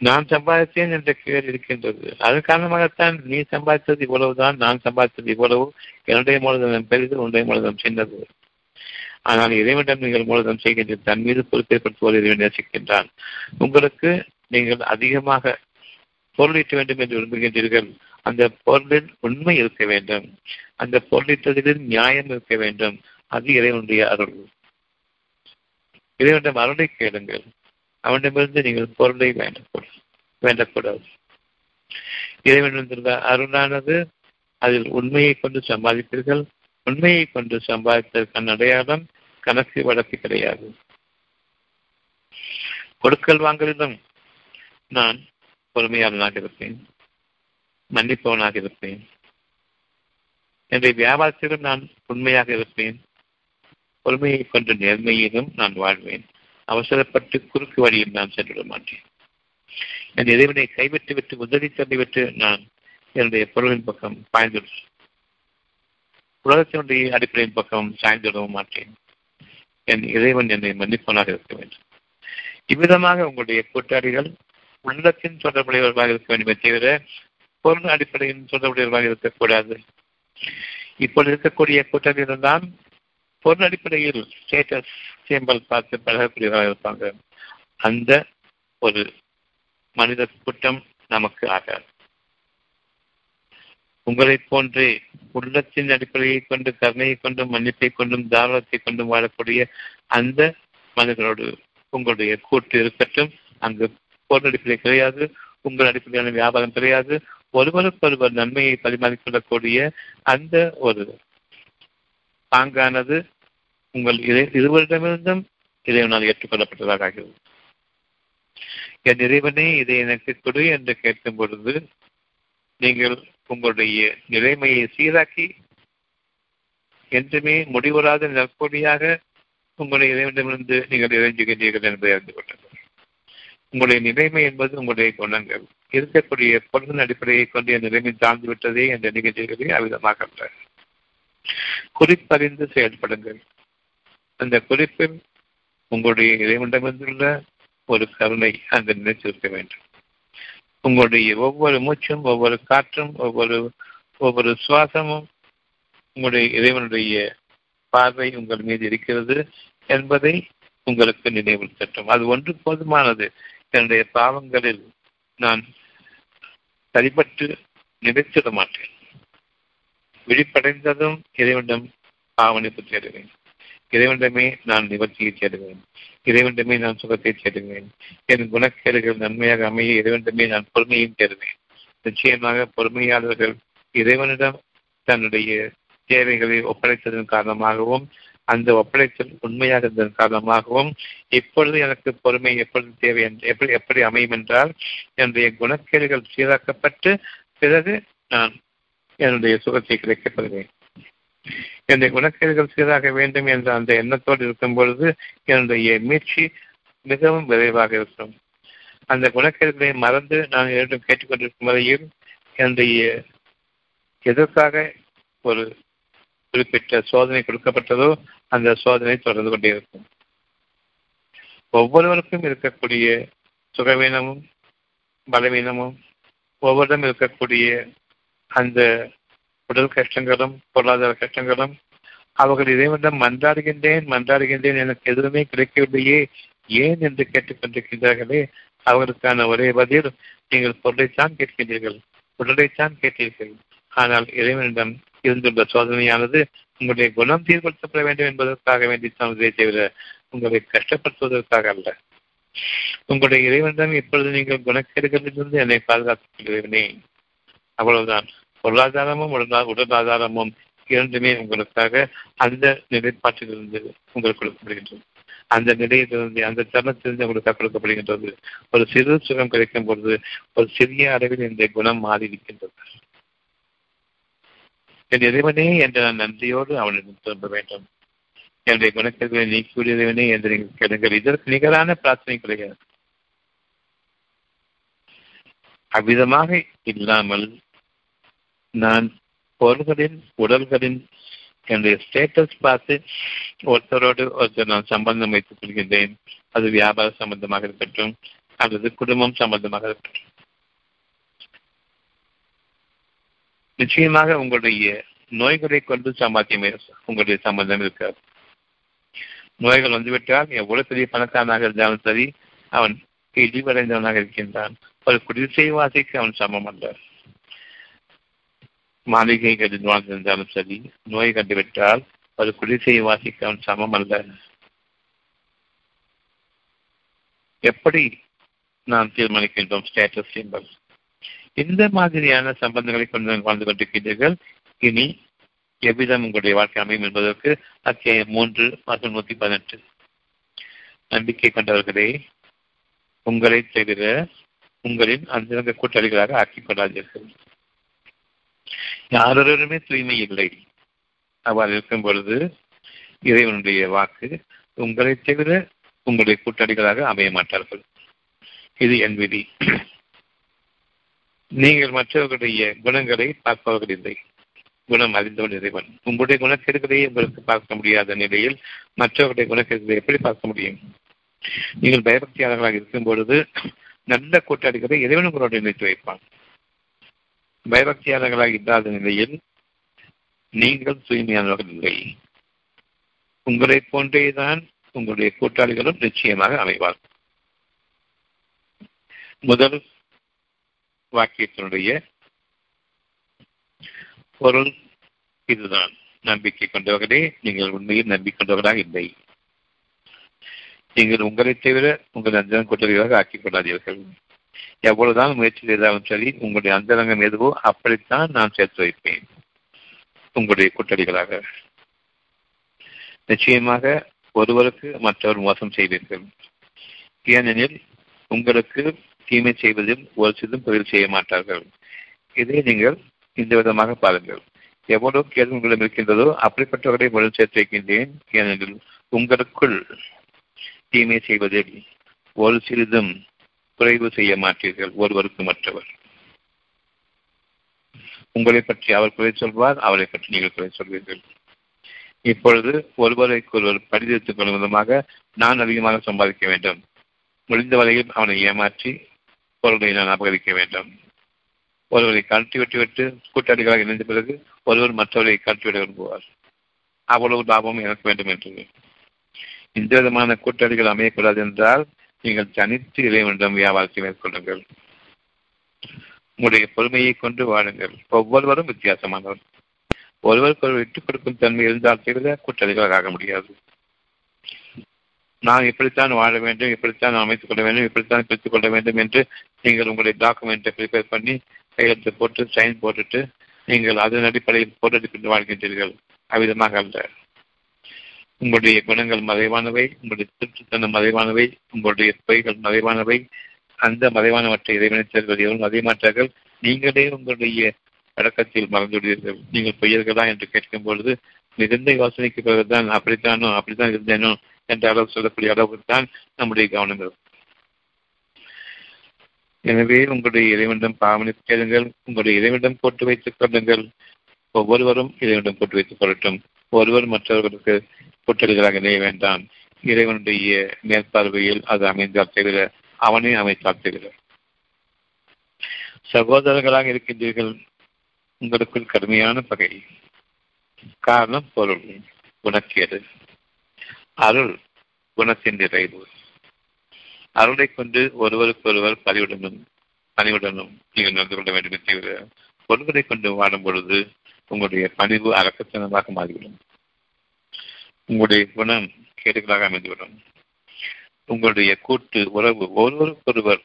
நான் சம்பாதித்தேன் என்ற கேள் இருக்கின்றது. அதன் காரணமாகத்தான் நீ சம்பாதித்தது இவ்வளவுதான் நான் சம்பாதித்தது இவ்வளவு என்னுடைய மூலதனம் பெரிது உன்னுடைய மூலதனம் சின்னது. ஆனால் இறைவனிடம் நீங்கள் மூலதனம் செய்கின்ற தன் மீது பொறுப்பேற்படுத்துவோர் இறைவன் நேசிக்கின்றான். உங்களுக்கு நீங்கள் அதிகமாக பொருளீட்ட வேண்டும் என்று விரும்புகின்றீர்கள். அந்த பொருளில் உண்மை இருக்க வேண்டும். அந்த பொருளீட்டதில் நியாயம் இருக்க வேண்டும். அது இறைவனுடைய அருள். இறைவனிடம் அருளை கேளுங்கள். அவனிடமிருந்து நீங்கள் பொருளை வேண்டக்கூடாது. வேண்டக்கூடாது இறைவனிடத்தில் அருளானது அதில் உண்மையை கொண்டு சம்பாதிப்பீர்கள். உண்மையை கொண்டு சம்பாதித்ததற்கான அடையாளம் கணக்கு வழக்கு கிடையாது. கொடுக்கல் வாங்கலிலும் நான் பொறுமையாளனாக இருப்பேன். மன்னிப்பவனாக இருப்பேன். என்னுடைய வியாபாரத்திலும் நான் உண்மையாக இருப்பேன். பொறுமையை கொண்டு நேர்மையிலும் நான் வாழ்வேன். அவசரப்பட்டு குறுக்கு வழியில் நான் சென்றுவிட மாட்டேன். என் இறைவனை கைவிட்டு விட்டு உதவி தள்ளிவிட்டு நான் என்னுடைய பொருளின் பக்கம் பாய்ந்து உலகத்தினுடைய அடிப்படையின் பக்கம் சாய்ந்துவிடவும் மாட்டேன். என் இறைவன் என்னை மன்னிப்பவனாக இருக்க வேண்டும். இவ்விதமாக உங்களுடைய கூட்டாளிகள் உள்ளத்தின் தொடர்புடையவர்களாக இருக்க வேண்டுமே தவிர பொருள் அடிப்படையின் தொடர்புடையவர்களாக இருக்கக்கூடாது. இப்பொழுது இருக்கக்கூடிய கூட்டாளிகள் தான் பொருள் அடிப்படையில் ஸ்டேட்டஸ் சேம்பல் பார்த்து பழகக்கூடியவர்களாக இருப்பாங்க. அந்த ஒரு மனித கூட்டம் நமக்கு ஆகாது. உங்களைப் போன்றே உள்ளத்தின் அடிப்படையை கொண்டு கருணையை கொண்டும் மன்னிப்பை கொண்டும் தாராளத்தை கொண்டும் வாழக்கூடிய அந்த மனிதர்களோடு உங்களுடைய கூட்டு இருக்கட்டும். அங்கு பொருள் அடிப்படை கிடையாது உங்கள் அடிப்படையான வியாபாரம் கிடையாது. ஒருவருக்கொருவர் நன்மையை பரிமாறிக்கொள்ளக்கூடிய அந்த ஒரு பாங்கானது உங்கள் இறை இருவரிடமிருந்தும் இறைவனால் ஏற்றுக்கொள்ளப்பட்டதாக ஆகிறது. என் இறைவனே இதை எனக்கு கொடு என்று கேட்கும் பொழுது நீங்கள் உங்களுடைய நிலைமையை சீராக்கி என்றுமே முடிவுறாத நற்கொடியாக உங்களுடைய இறைவனிடமிருந்து நீங்கள் இறைஞ்சுகின்றீர்கள் என்பதை அறிந்து கொண்டது உங்களுடைய நிலைமை என்பது உங்களுடைய குணங்கள். இருக்கக்கூடிய பொருளின் அடிப்படையை கொண்டு என் நிலைமை தாழ்ந்து விட்டதே என்ற நிகழ்ச்சிகளே அவ்விதமாக அல்ல குறிப்பறிந்து செயல்படுங்கள். அந்த குறிப்பில் உங்களுடைய இறைவனிடமிருந்துள்ள ஒரு கருணை அந்த நினைத்திருக்க வேண்டும். உங்களுடைய ஒவ்வொரு மூச்சும் ஒவ்வொரு காற்றும் ஒவ்வொரு ஒவ்வொரு சுவாசமும் உங்களுடைய இறைவனுடைய பார்வை உங்கள் மீது இருக்கிறது என்பதை உங்களுக்கு நினைவில் தட்டும் அது ஒன்று போதுமானது. என்னுடைய பாவங்களில் நான் சரிபட்டு நினைத்திட மாட்டேன். விழிப்படைந்ததும் இறைவனிடம் பாவனை தேடுவேன் இறைவனிடமே நான் நிவர்த்தியை தேடுவேன் இறைவனிடமே நான் சுகத்தை தேடுவேன் என் குணக்கேடுகள் நன்மையாக அமைய இறைவனிடமே நான் பொறுமையும் தேடுவேன். நிச்சயமாக பொறுமையாளர்கள் இறைவனிடம் தன்னுடைய தேவைகளை ஒப்படைத்ததன் காரணமாகவும் அந்த ஒப்படைத்தல் உண்மையாக இருந்ததன் காரணமாகவும் இப்பொழுது எனக்கு பொறுமை எப்பொழுது தேவை என்று எப்படி எப்படி அமையும் என்றால் என்னுடைய குணக்கேடுகள் சீராக்கப்பட்டு பிறகு நான் என்னுடைய சுகத்தை கிடைக்கப்படுவேன் என்னுடைய குணக்கேடுகள் சீராக வேண்டும் என்ற அந்த எண்ணத்தோடு இருக்கும் பொழுது என்னுடைய மீட்சி மிகவும் விரைவாக இருக்கும். அந்த குணக்கேடுகளை மறந்து நான் இரண்டும் கேட்டுக்கொண்டிருக்கும் வரையில் என்னுடைய எதற்காக ஒரு குறிப்பிட்ட சோதனை கொடுக்கப்பட்டதோ அந்த சோதனை தொடர்ந்து கொண்டே இருக்கும். ஒவ்வொருவருக்கும் இருக்கக்கூடிய சுகவீனமும் பலவீனமும் ஒவ்வொருடம் இருக்கக்கூடிய அந்த உடல் கஷ்டங்களும் பொருளாதார கஷ்டங்களும். அவர்கள் இறைவனிடம் மன்றாடுகின்றேன் மன்றாடுகின்றேன் எனக்கு எதுவுமே கிடைக்கவில்லையே ஏன் என்று கேட்டுக்கொண்டிருக்கின்றார்களே அவர்களுக்கான ஒரே பதில் நீங்கள் பொருளைத்தான் கேட்கின்றீர்கள் உடலைத்தான் கேட்டீர்கள். ஆனால் இறைவனிடம் இருந்துள்ள சோதனையானது உங்களுடைய குணம் சீர்படுத்தப்பட வேண்டும் என்பதற்காக வேண்டித்தான் இதை தவிர உங்களை கஷ்டப்படுத்துவதற்காக அல்ல. உங்களுடைய இறைவனிடம் இப்பொழுது நீங்கள் குணக்கேடுகளிலிருந்து என்னை பாதுகாத்துக் கொள்கிறேனே. அவ்வளவுதான். பொருளாதாரமும் உடலாதாரமும் இரண்டுமே உங்களுக்காக அந்த நிலைப்பாட்டிலிருந்து உங்களுக்கு கொடுக்கப்படுகின்றது. அந்த நிலையிலிருந்து அந்த தருணத்திலிருந்து உங்களுக்கு கொடுக்கப்படுகின்றது. ஒரு சிறு சுகம் கிடைக்கும் பொழுது ஒரு சிறிய அளவில் இந்த குணம் மாறி இருக்கின்றது என் இறைவனே என்று நான் நன்றியோடு அவனிடம் திரும்ப வேண்டும். என்னுடைய குணக்கல்களை நீக்கிவிட இறைவனே என்று நீங்கள் கேளுங்கள். இதற்கு நிகரான பிரார்த்தனை கிடையாது. அவ்விதமாக இல்லாமல் நான் பொருள்களின் உடல்களின் என்னுடைய ஸ்டேட்டஸ் பார்த்து ஒருத்தரோடு ஒருத்தர் நான் சம்பந்தம் வைத்துக் கொள்கின்றேன். அது வியாபார சம்பந்தமாக இருக்கட்டும் அல்லது குடும்பம் சம்பந்தமாக இருக்கட்டும். நிச்சயமாக உங்களுடைய நோய்களை கொண்டு சம்பாத்தியமே உங்களுடைய சம்பந்தம் இருக்காது. நோய்கள் வந்துவிட்டால் எவ்வளவு பெரிய பணக்காரனாக இருந்தாலும் சரி அவன் இழிவடைந்தவனாக இருக்கின்றான். ஒரு குடிசைவாசிக்கு அவன் சமம் அல்ல. மாளிகைகளில் வாழ்ந்திருந்தாலும் சரி நோய் கண்டுவிட்டால் அது குடிசைவாசிக்கு அவன் சமம் அல்ல. எப்படி நாம் தீர்மானிக்கின்றோம் ஸ்டேட்டஸ் சிம்பல் இந்த மாதிரியான சம்பந்தங்களை கொண்டு வாழ்ந்து கொண்டிருக்கின்றீர்கள். இனி எவ்விதம் உங்களுடைய வாழ்க்கை அமையும் என்பதற்கு அத்தியாயம் மூன்று மற்றும் நூத்தி பதினெட்டு. நம்பிக்கை கொண்டவர்களே உங்களை தவிர உங்களின் அந்தரங்க கூட்டாளிகளாக ஆக்கிக் கொள்ளாதீர்கள் யாரொருவருமே தூய்மை இல்லை. அவ்வாறு இருக்கும் பொழுது இறைவனுடைய வாக்கு உங்களை தவிர உங்களுடைய கூட்டாளிகளாக அமைய மாட்டார்கள். இது என் விதி. நீங்கள் மற்றவர்களுடைய குணங்களை பார்ப்பவர்கள் இல்லை. குணம் அறிந்தவன் இறைவன். உங்களுடைய குணக்கேடுகளை உங்களுக்கு பார்க்க முடியாத நிலையில் மற்றவர்களுடைய குணக்கேடுகளை எப்படி பார்க்க முடியும்? நீங்கள் பயபக்தியாளர்களாக இருக்கும் பொழுது நல்ல கூட்டாளிகளை இறைவன் உங்களோடு இணைத்து வைப்பான். பயபக்தியாளர்களாக இல்லாத நிலையில் நீங்கள் தூய்மையானவர்கள் இல்லை. உங்களை போன்றேதான் உங்களுடைய கூட்டாளிகளும் நிச்சயமாக அமைவார். முதல் வாக்கியத்தினுடைய பொருள் இதுதான். நம்பிக்கை கொண்டவர்களே நீங்கள் உண்மையில் நம்பிக்கொண்டவர்களாக இல்லை. நீங்கள் உங்களை தவிர உங்கள் அஞ்சனம் கூட்டணிகளாக ஆக்கிக் கொள்ளாதீர்கள். எவ்வளவுதான் முயற்சி செய்தாலும் சரி உங்களுடைய அந்தரங்கம் எதுவோ அப்படித்தான் நான் சேர்த்து வைப்பேன். உங்களுடைய கூட்டணிகளாக நிச்சயமாக ஒருவருக்கு மற்றவர் மோசம் செய்வீர்கள். ஏனெனில் உங்களுக்கு தீமை செய்வதில் ஒரு சிதும் பதில் செய்ய மாட்டார்கள். இதை நீங்கள் இந்த விதமாக பாருங்கள். எவ்வளவு கேள்வி உங்களிடம் இருக்கின்றதோ அப்படிப்பட்டவர்களை முதல் சேர்த்து வைக்கின்றேன். ஏனெனில் உங்களுக்குள் தீமை செய்வதில் ஒரு சிறிதும் குறைவு செய்ய மாட்டீர்கள் ஒருவருக்கு மற்றவர். உங்களை பற்றி அவர் குறை சொல்வார் அவரை பற்றி நீங்கள் குறை சொல்வீர்கள். இப்பொழுது ஒருவருக்கு ஒருவர் படிதெடுத்துக் கொள்ளும் விதமாக நான் அதிகமாக சம்பாதிக்க வேண்டும். முடிந்த வரையில் அவனை ஏமாற்றி பொருளை நான் அபகரிக்க வேண்டும். ஒருவரை கழட்டி விட்டுவிட்டு கூட்டாளிகளாக இணைந்த பிறகு ஒருவர் மற்றவரை கழட்டிவிட விரும்புவார். அவ்வளவு லாபம் எனக்கு வேண்டும் என்று. இந்த விதமான கூட்டாளிகள் அமையக்கூடாது என்றால் நீங்கள் தனித்து இறைவனிடம் வியாபாரத்தை மேற்கொள்ளுங்கள். உங்களுடைய பொறுமையை கொண்டு வாழுங்கள். ஒவ்வொருவரும் வித்தியாசமானவர். ஒருவருக்கு விட்டுக் கொடுக்கும் தன்மை இருந்தால் தவிர கூட்டாளிகளாக ஆக முடியாது. நான் இப்படித்தான் வாழ வேண்டும் இப்படித்தான் நான் அமைத்துக் கொள்ள வேண்டும் இப்படித்தான் பிரித்துக் கொள்ள வேண்டும் என்று நீங்கள் உங்களுடைய டாக்குமெண்ட்டை ப்ரிப்பேர் பண்ணி கையெழுத்து போட்டு சைன் போட்டுட்டு நீங்கள் அதன் அடிப்படையில் போட்டு கொண்டு வாழ்கின்றீர்கள். அவ்விதமாக அல்ல. உங்களுடைய குணங்கள் மறைவானவை உங்களுடைய திருட்டுத்தனம் மறைவானவை உங்களுடைய பொய்கள் மறைவானவை அந்த மறைவானவற்றை இறைவனை சேர்வது எவரும் அதே மாற்றார்கள் நீங்களே உங்களுடைய அடக்கத்தில் மறந்துவிடுவீர்கள். நீங்கள் பொய்யர்களா என்று கேட்கும் பொழுது மிகுந்த யோசனைக்கு பிறகுதான் அப்படித்தானோ அப்படித்தான் இருந்தேனோ என்ற அளவு சொல்லக்கூடிய அளவுக்கு தான் நம்முடைய கவனம் இருக்கும் எனவே உங்களுடைய இறைவனிடம் பாவனை கேளுங்கள். உங்களுடைய இறைவனிடம் போட்டு வைத்துக் கொள்ளுங்கள். ஒவ்வொருவரும் இறைவனிடம் போட்டு வைத்துக் கொள்ளட்டும். ஒருவர் மற்றவர்களுக்கு கூட்டல்களாக நினைய வேண்டாம். இறைவனுடைய மேற்பார்வையில் அது அமைந்தால் தவிர அவனே அமைத்தால் தவிர. சகோதரர்களாக இருக்கின்றீர்கள். உங்களுக்குள் கடுமையான பகை. காரணம் பொருள். குணக்கேடு அருள் குணத்தின் நிறைவு. அருளை கொண்டு ஒருவருக்கொருவர் பணிவுடனும் பணிவுடனும் நீங்கள் நடந்து கொள்ள வேண்டும். தவிர பொருள்களை கொண்டு வாடும் பொழுது உங்களுடைய பணிவு அறக்கத்தனமாக மாறிவிடும். உங்களுடைய குணம் கேடுகளாக அமைந்துவிடும். உங்களுடைய கூட்டு உறவு ஒருவருக்கொருவர்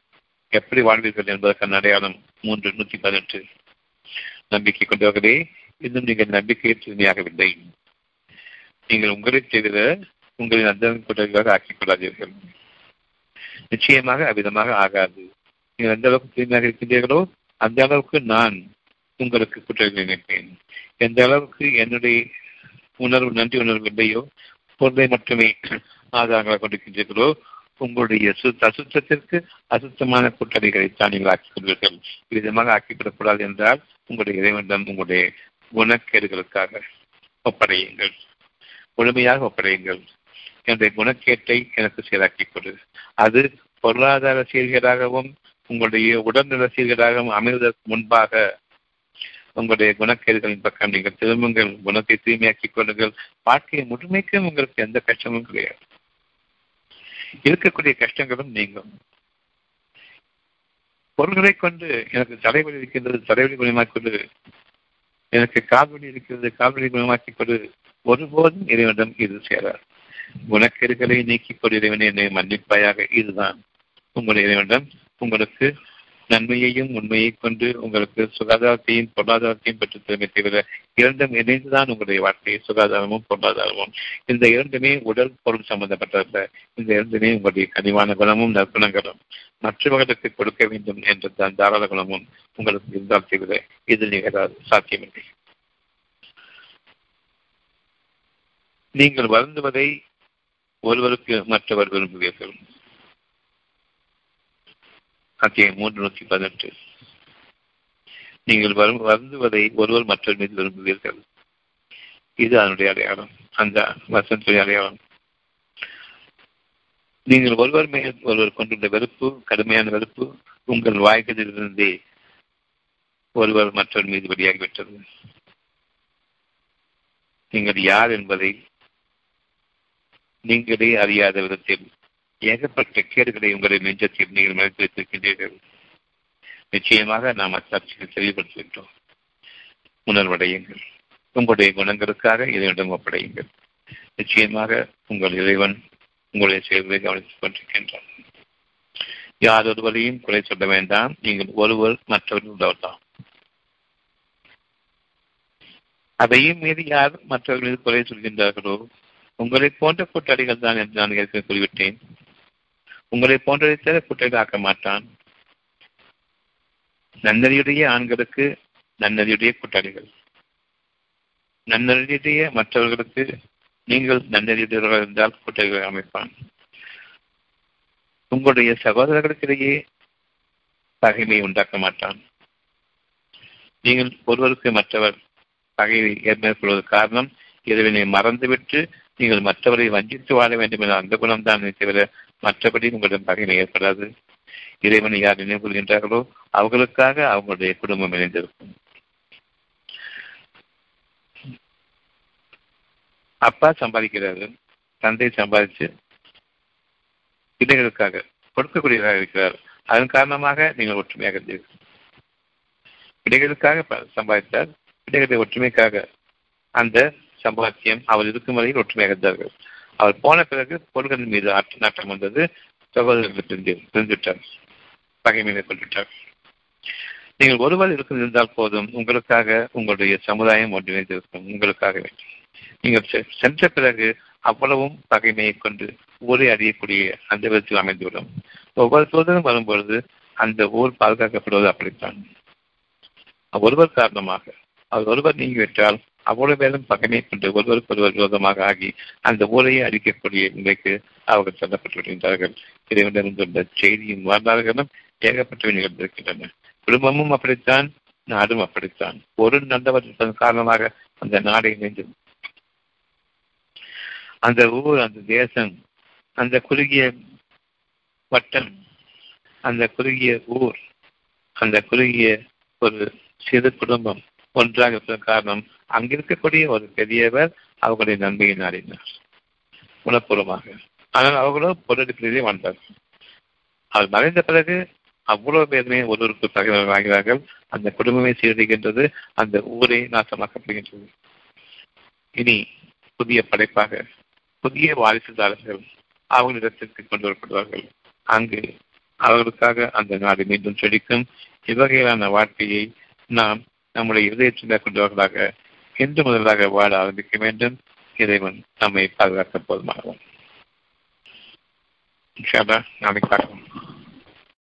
எப்படி வாழ்வீர்கள் என்பதற்கான அடையாளம் மூன்று நூற்றி பதினெட்டு. நம்பிக்கை கொண்டவர்களே இன்னும் நீங்கள் நம்பிக்கையை தூய்மையாகவில்லை நீங்கள் உங்களை தவிர உங்களின் அந்தரங்க கூட்டங்களாக ஆக்கிக் கொள்ளாதீர்கள் நிச்சயமாக அவ்விதமாக ஆகாது. நீங்கள் எந்த அளவுக்கு தூய்மையாக இருக்கின்றீர்களோ அந்த அளவுக்கு நான் உங்களுக்கு குற்றம் நினைப்பேன். எந்த அளவுக்கு என்னுடைய உணர்வு நன்றி உணர்வு இல்லையோ பொருளை மட்டுமே ஆதாரங்களாக கொண்டிருக்கின்றீர்களோ உங்களுடைய அசுத்தத்திற்கு அசுத்தமான கூட்டணிகளை தான் நீங்கள் ஆக்கிக் கொள்வீர்கள். விதமாக ஆக்கிவிடக்கூடாது என்றால் உங்களுடைய இறைவனிடம் உங்களுடைய குணக்கேடுகளுக்காக ஒப்படையுங்கள். முழுமையாக ஒப்படையுங்கள். என்னுடைய குணக்கேட்டை எனக்கு சீராக்கிக் கொடு. அது பொருளாதார சீர்கேடாகவும் உங்களுடைய உடல்நல சீர்கேடாகவும் அமைவதற்கு முன்பாக உங்களுடைய குணக்கேடுகளின் பக்கம் நீங்கள் திரும்புங்கள் குணத்தை தூய்மையாக்கிக் கொள்ளுங்கள். வாழ்க்கையை முழுமைக்கும் உங்களுக்கு எந்த கஷ்டமும் கிடையாது. இருக்கக்கூடிய கஷ்டங்களும் நீங்கும். பொருள்களை கொண்டு எனக்கு தலைவலி இருக்கின்றது தலைவலி குணமாக்கிக் கொண்டு எனக்கு கால்வழி இருக்கிறது கால்வழி குணமாக்கிக் கொண்டு ஒருபோதும் இறைவனிடம் இது சேரார் குணக்கேடுகளை நீக்கிக் கொண்டு இறைவனை என்னை மன்னிப்பாயாக இதுதான் உங்களுடைய இறைவனிடம் உங்களுக்கு நன்மையையும் உண்மையை கொண்டு உங்களுக்கு சுகாதாரத்தையும் பொருளாதாரத்தையும் பெற்று தருமே தவிர இரண்டும் இணைந்துதான் உங்களுடைய வாழ்க்கை சுகாதாரமும் பொருளாதாரமும். இந்த இரண்டுமே உடல் பொருள் சம்பந்தப்பட்டதல்ல. இந்த இரண்டுமே உங்களுடைய கனிவான குணமும் நற்குணங்களும். மற்றவர்களுக்கு கொடுக்க வேண்டும் என்ற தான் தாராள குணமும் உங்களுக்கு இருந்தால் தவிர இது நிகழாது சாத்தியமில்லை. நீங்கள் வருந்துவதை ஒருவருக்கு மற்றவர் விரும்புவீர்கள். அத்தியாயம் மூன்று நூற்றி பதினெட்டு. நீங்கள் வரும் வருந்துவதை ஒருவர் மற்றவர் மீது விரும்புவீர்கள். இது அதனுடைய அடையாளம். அந்த வசனத்துடைய அடையாளம். நீங்கள் ஒருவர் மேல் ஒருவர் கொண்டுள்ள வெறுப்பு கடுமையான வெறுப்பு உங்கள் வாய்களிலிருந்தே ஒருவர் மற்றவர் மீது வெளியாகிவிட்டது. நீங்கள் யார் என்பதை நீங்களே அறியாத விதத்தில் ஏகப்பட்ட கேடுகளை உங்களை நெஞ்சத்தில் நீங்கள் மறைத்து வைத்திருக்கின்றீர்கள். நிச்சயமாக நாம் அச்சாட்சிகள் தெளிவுபடுத்துகின்றோம். உணர்வடையுங்கள். உங்களுடைய குணங்களுக்காக இதனிடம் ஒப்படையுங்கள். நிச்சயமாக உங்கள் இறைவன் உங்களுடைய செயல்களை கவனித்துக் கொண்டிருக்கின்றான். யார் ஒருவரையும் குறை சொல்ல வேண்டாம். நீங்கள் ஒருவர் மற்றவர்கள் உள்ளவர்தான். அதையும் மீறி யார் மற்றவர்கள் குறை சொல்கின்றார்களோ? உங்களை போன்ற கூட்டாளிகள் தான் என்று நான் ஏற்கனவே குறிவிட்டேன். உங்களை போன்றதை தவிர குற்றங்கள் மாட்டான். நன்னறியுடைய ஆண்களுக்கு நன்னறியுடைய கூட்டாளிகள் நன்னறியுடைய மற்றவர்களுக்கு நீங்கள் நன்னறியுடையவர்கள் இருந்தால் கூட்டாளிகளை அமைப்பான். உங்களுடைய சகோதரர்களுக்கிடையே பகைமையை உண்டாக்க மாட்டான். நீங்கள் ஒருவருக்கு மற்றவர் பகையை ஏற்படுவது காரணம் இறைவனை மறந்துவிட்டு நீங்கள் மற்றவரை வஞ்சித்து வாழ வேண்டும் என்ற அந்த குணம்தான் தவிர மற்றபடி உங்களிடம் பகைமை ஏற்படாது. இறைவனை யார் நினைவு கொள்கின்றார்களோ அவர்களுக்காக அவங்களுடைய குடும்பம் இணைந்திருக்கும். அப்பா சம்பாதிக்கிறார்கள் தந்தை சம்பாதிச்சு பிள்ளைகளுக்காக கொடுக்கக்கூடியவராக இருக்கிறார். அதன் காரணமாக நீங்கள் ஒற்றுமையாக இருந்தீர்கள். பிள்ளைகளுக்காக சம்பாதித்தார். பிள்ளைகளுடைய ஒற்றுமைக்காக அந்த சம்பாத்தியம் அவர் இருக்கும் வரையில் ஒற்றுமையாக இருந்தார்கள். அவர் போன பிறகு பொருள்கள் மீது ஆற்று நாட்டம் வந்தது சகோதரர்கள் பிரிந்து பிரிந்துவிட்டார் பகைமை நீங்கள் ஒருவர் இருக்கும் இருந்தால் போதும். உங்களுக்காக உங்களுடைய சமுதாயம் ஒன்றிணைந்திருக்கும் உங்களுக்காக வேண்டும். நீங்கள் சென்ற பிறகு அவ்வளவும் பகைமையை கொண்டு ஊரை அறியக்கூடிய அந்த விதத்தில் அமைந்துவிடும். ஒவ்வொரு சோதனும் வரும்பொழுது அந்த ஊர் பாதுகாக்கப்படுவது அப்படித்தான். ஒருவர் காரணமாக அவர் ஒருவர் நீங்கிவிட்டால் அவ்வளவு பேரும் பகைமை கொண்டு ஒருவருக்கொருவர் விரோதமாக ஆகி அந்த ஊரையே அழிக்கக்கூடிய நிலைக்கு அவர்கள் சொல்லப்பட்டு விடுகின்றார்கள் இறைவனிருந்துள்ள செய்தியும் வரலாறுகளும் ஏகப்பட்டவை நிகழ்ந்திருக்கின்றன. குடும்பமும் அப்படித்தான் நாடும் அப்படித்தான். ஒரு நல்லவர் காரணமாக அந்த நாடை இணைந்தது. அந்த ஊர் அந்த தேசம் அந்த குறுகிய வட்டம் அந்த குறுகிய ஊர் அந்த குறுகிய ஒரு சிறு குடும்பம் ஒன்றாக இருப்பதன் காரணம் அங்கிருக்கக்கூடிய ஒரு பெரியவர் அவர்களுடைய நன்மையை நாடினார் குணப்பூர்வமாக. ஆனால் அவர்களோ பொருளடிப்பிலேயே வாழ்ந்தார்கள் அவர் மறைந்த பிறகு அவ்வளவு பேருமே ஒருவருக்கு தகவல் வாங்கினார்கள் அந்த குடும்பமே சீரழிகின்றது அந்த ஊரே நாசமாக்கப்படுகின்றது. இனி புதிய படைப்பாக புதிய வாரிசுதாரர்கள் அவர்களிடத்திற்கு கொண்டு வரப்படுவார்கள். அங்கு அவர்களுக்காக அந்த நாடு மீண்டும் செழிக்கும். இவ்வகையிலான வாழ்க்கையை நாம் நம்முடைய இதயத்தில் கொண்டவர்களாக என்று முதலாக வாழ ஆரம்பிக்க வேண்டும். இறைவன் நம்மை பாதுகாக்க போதுமாகும் நாளைக்கு பார்க்கணும்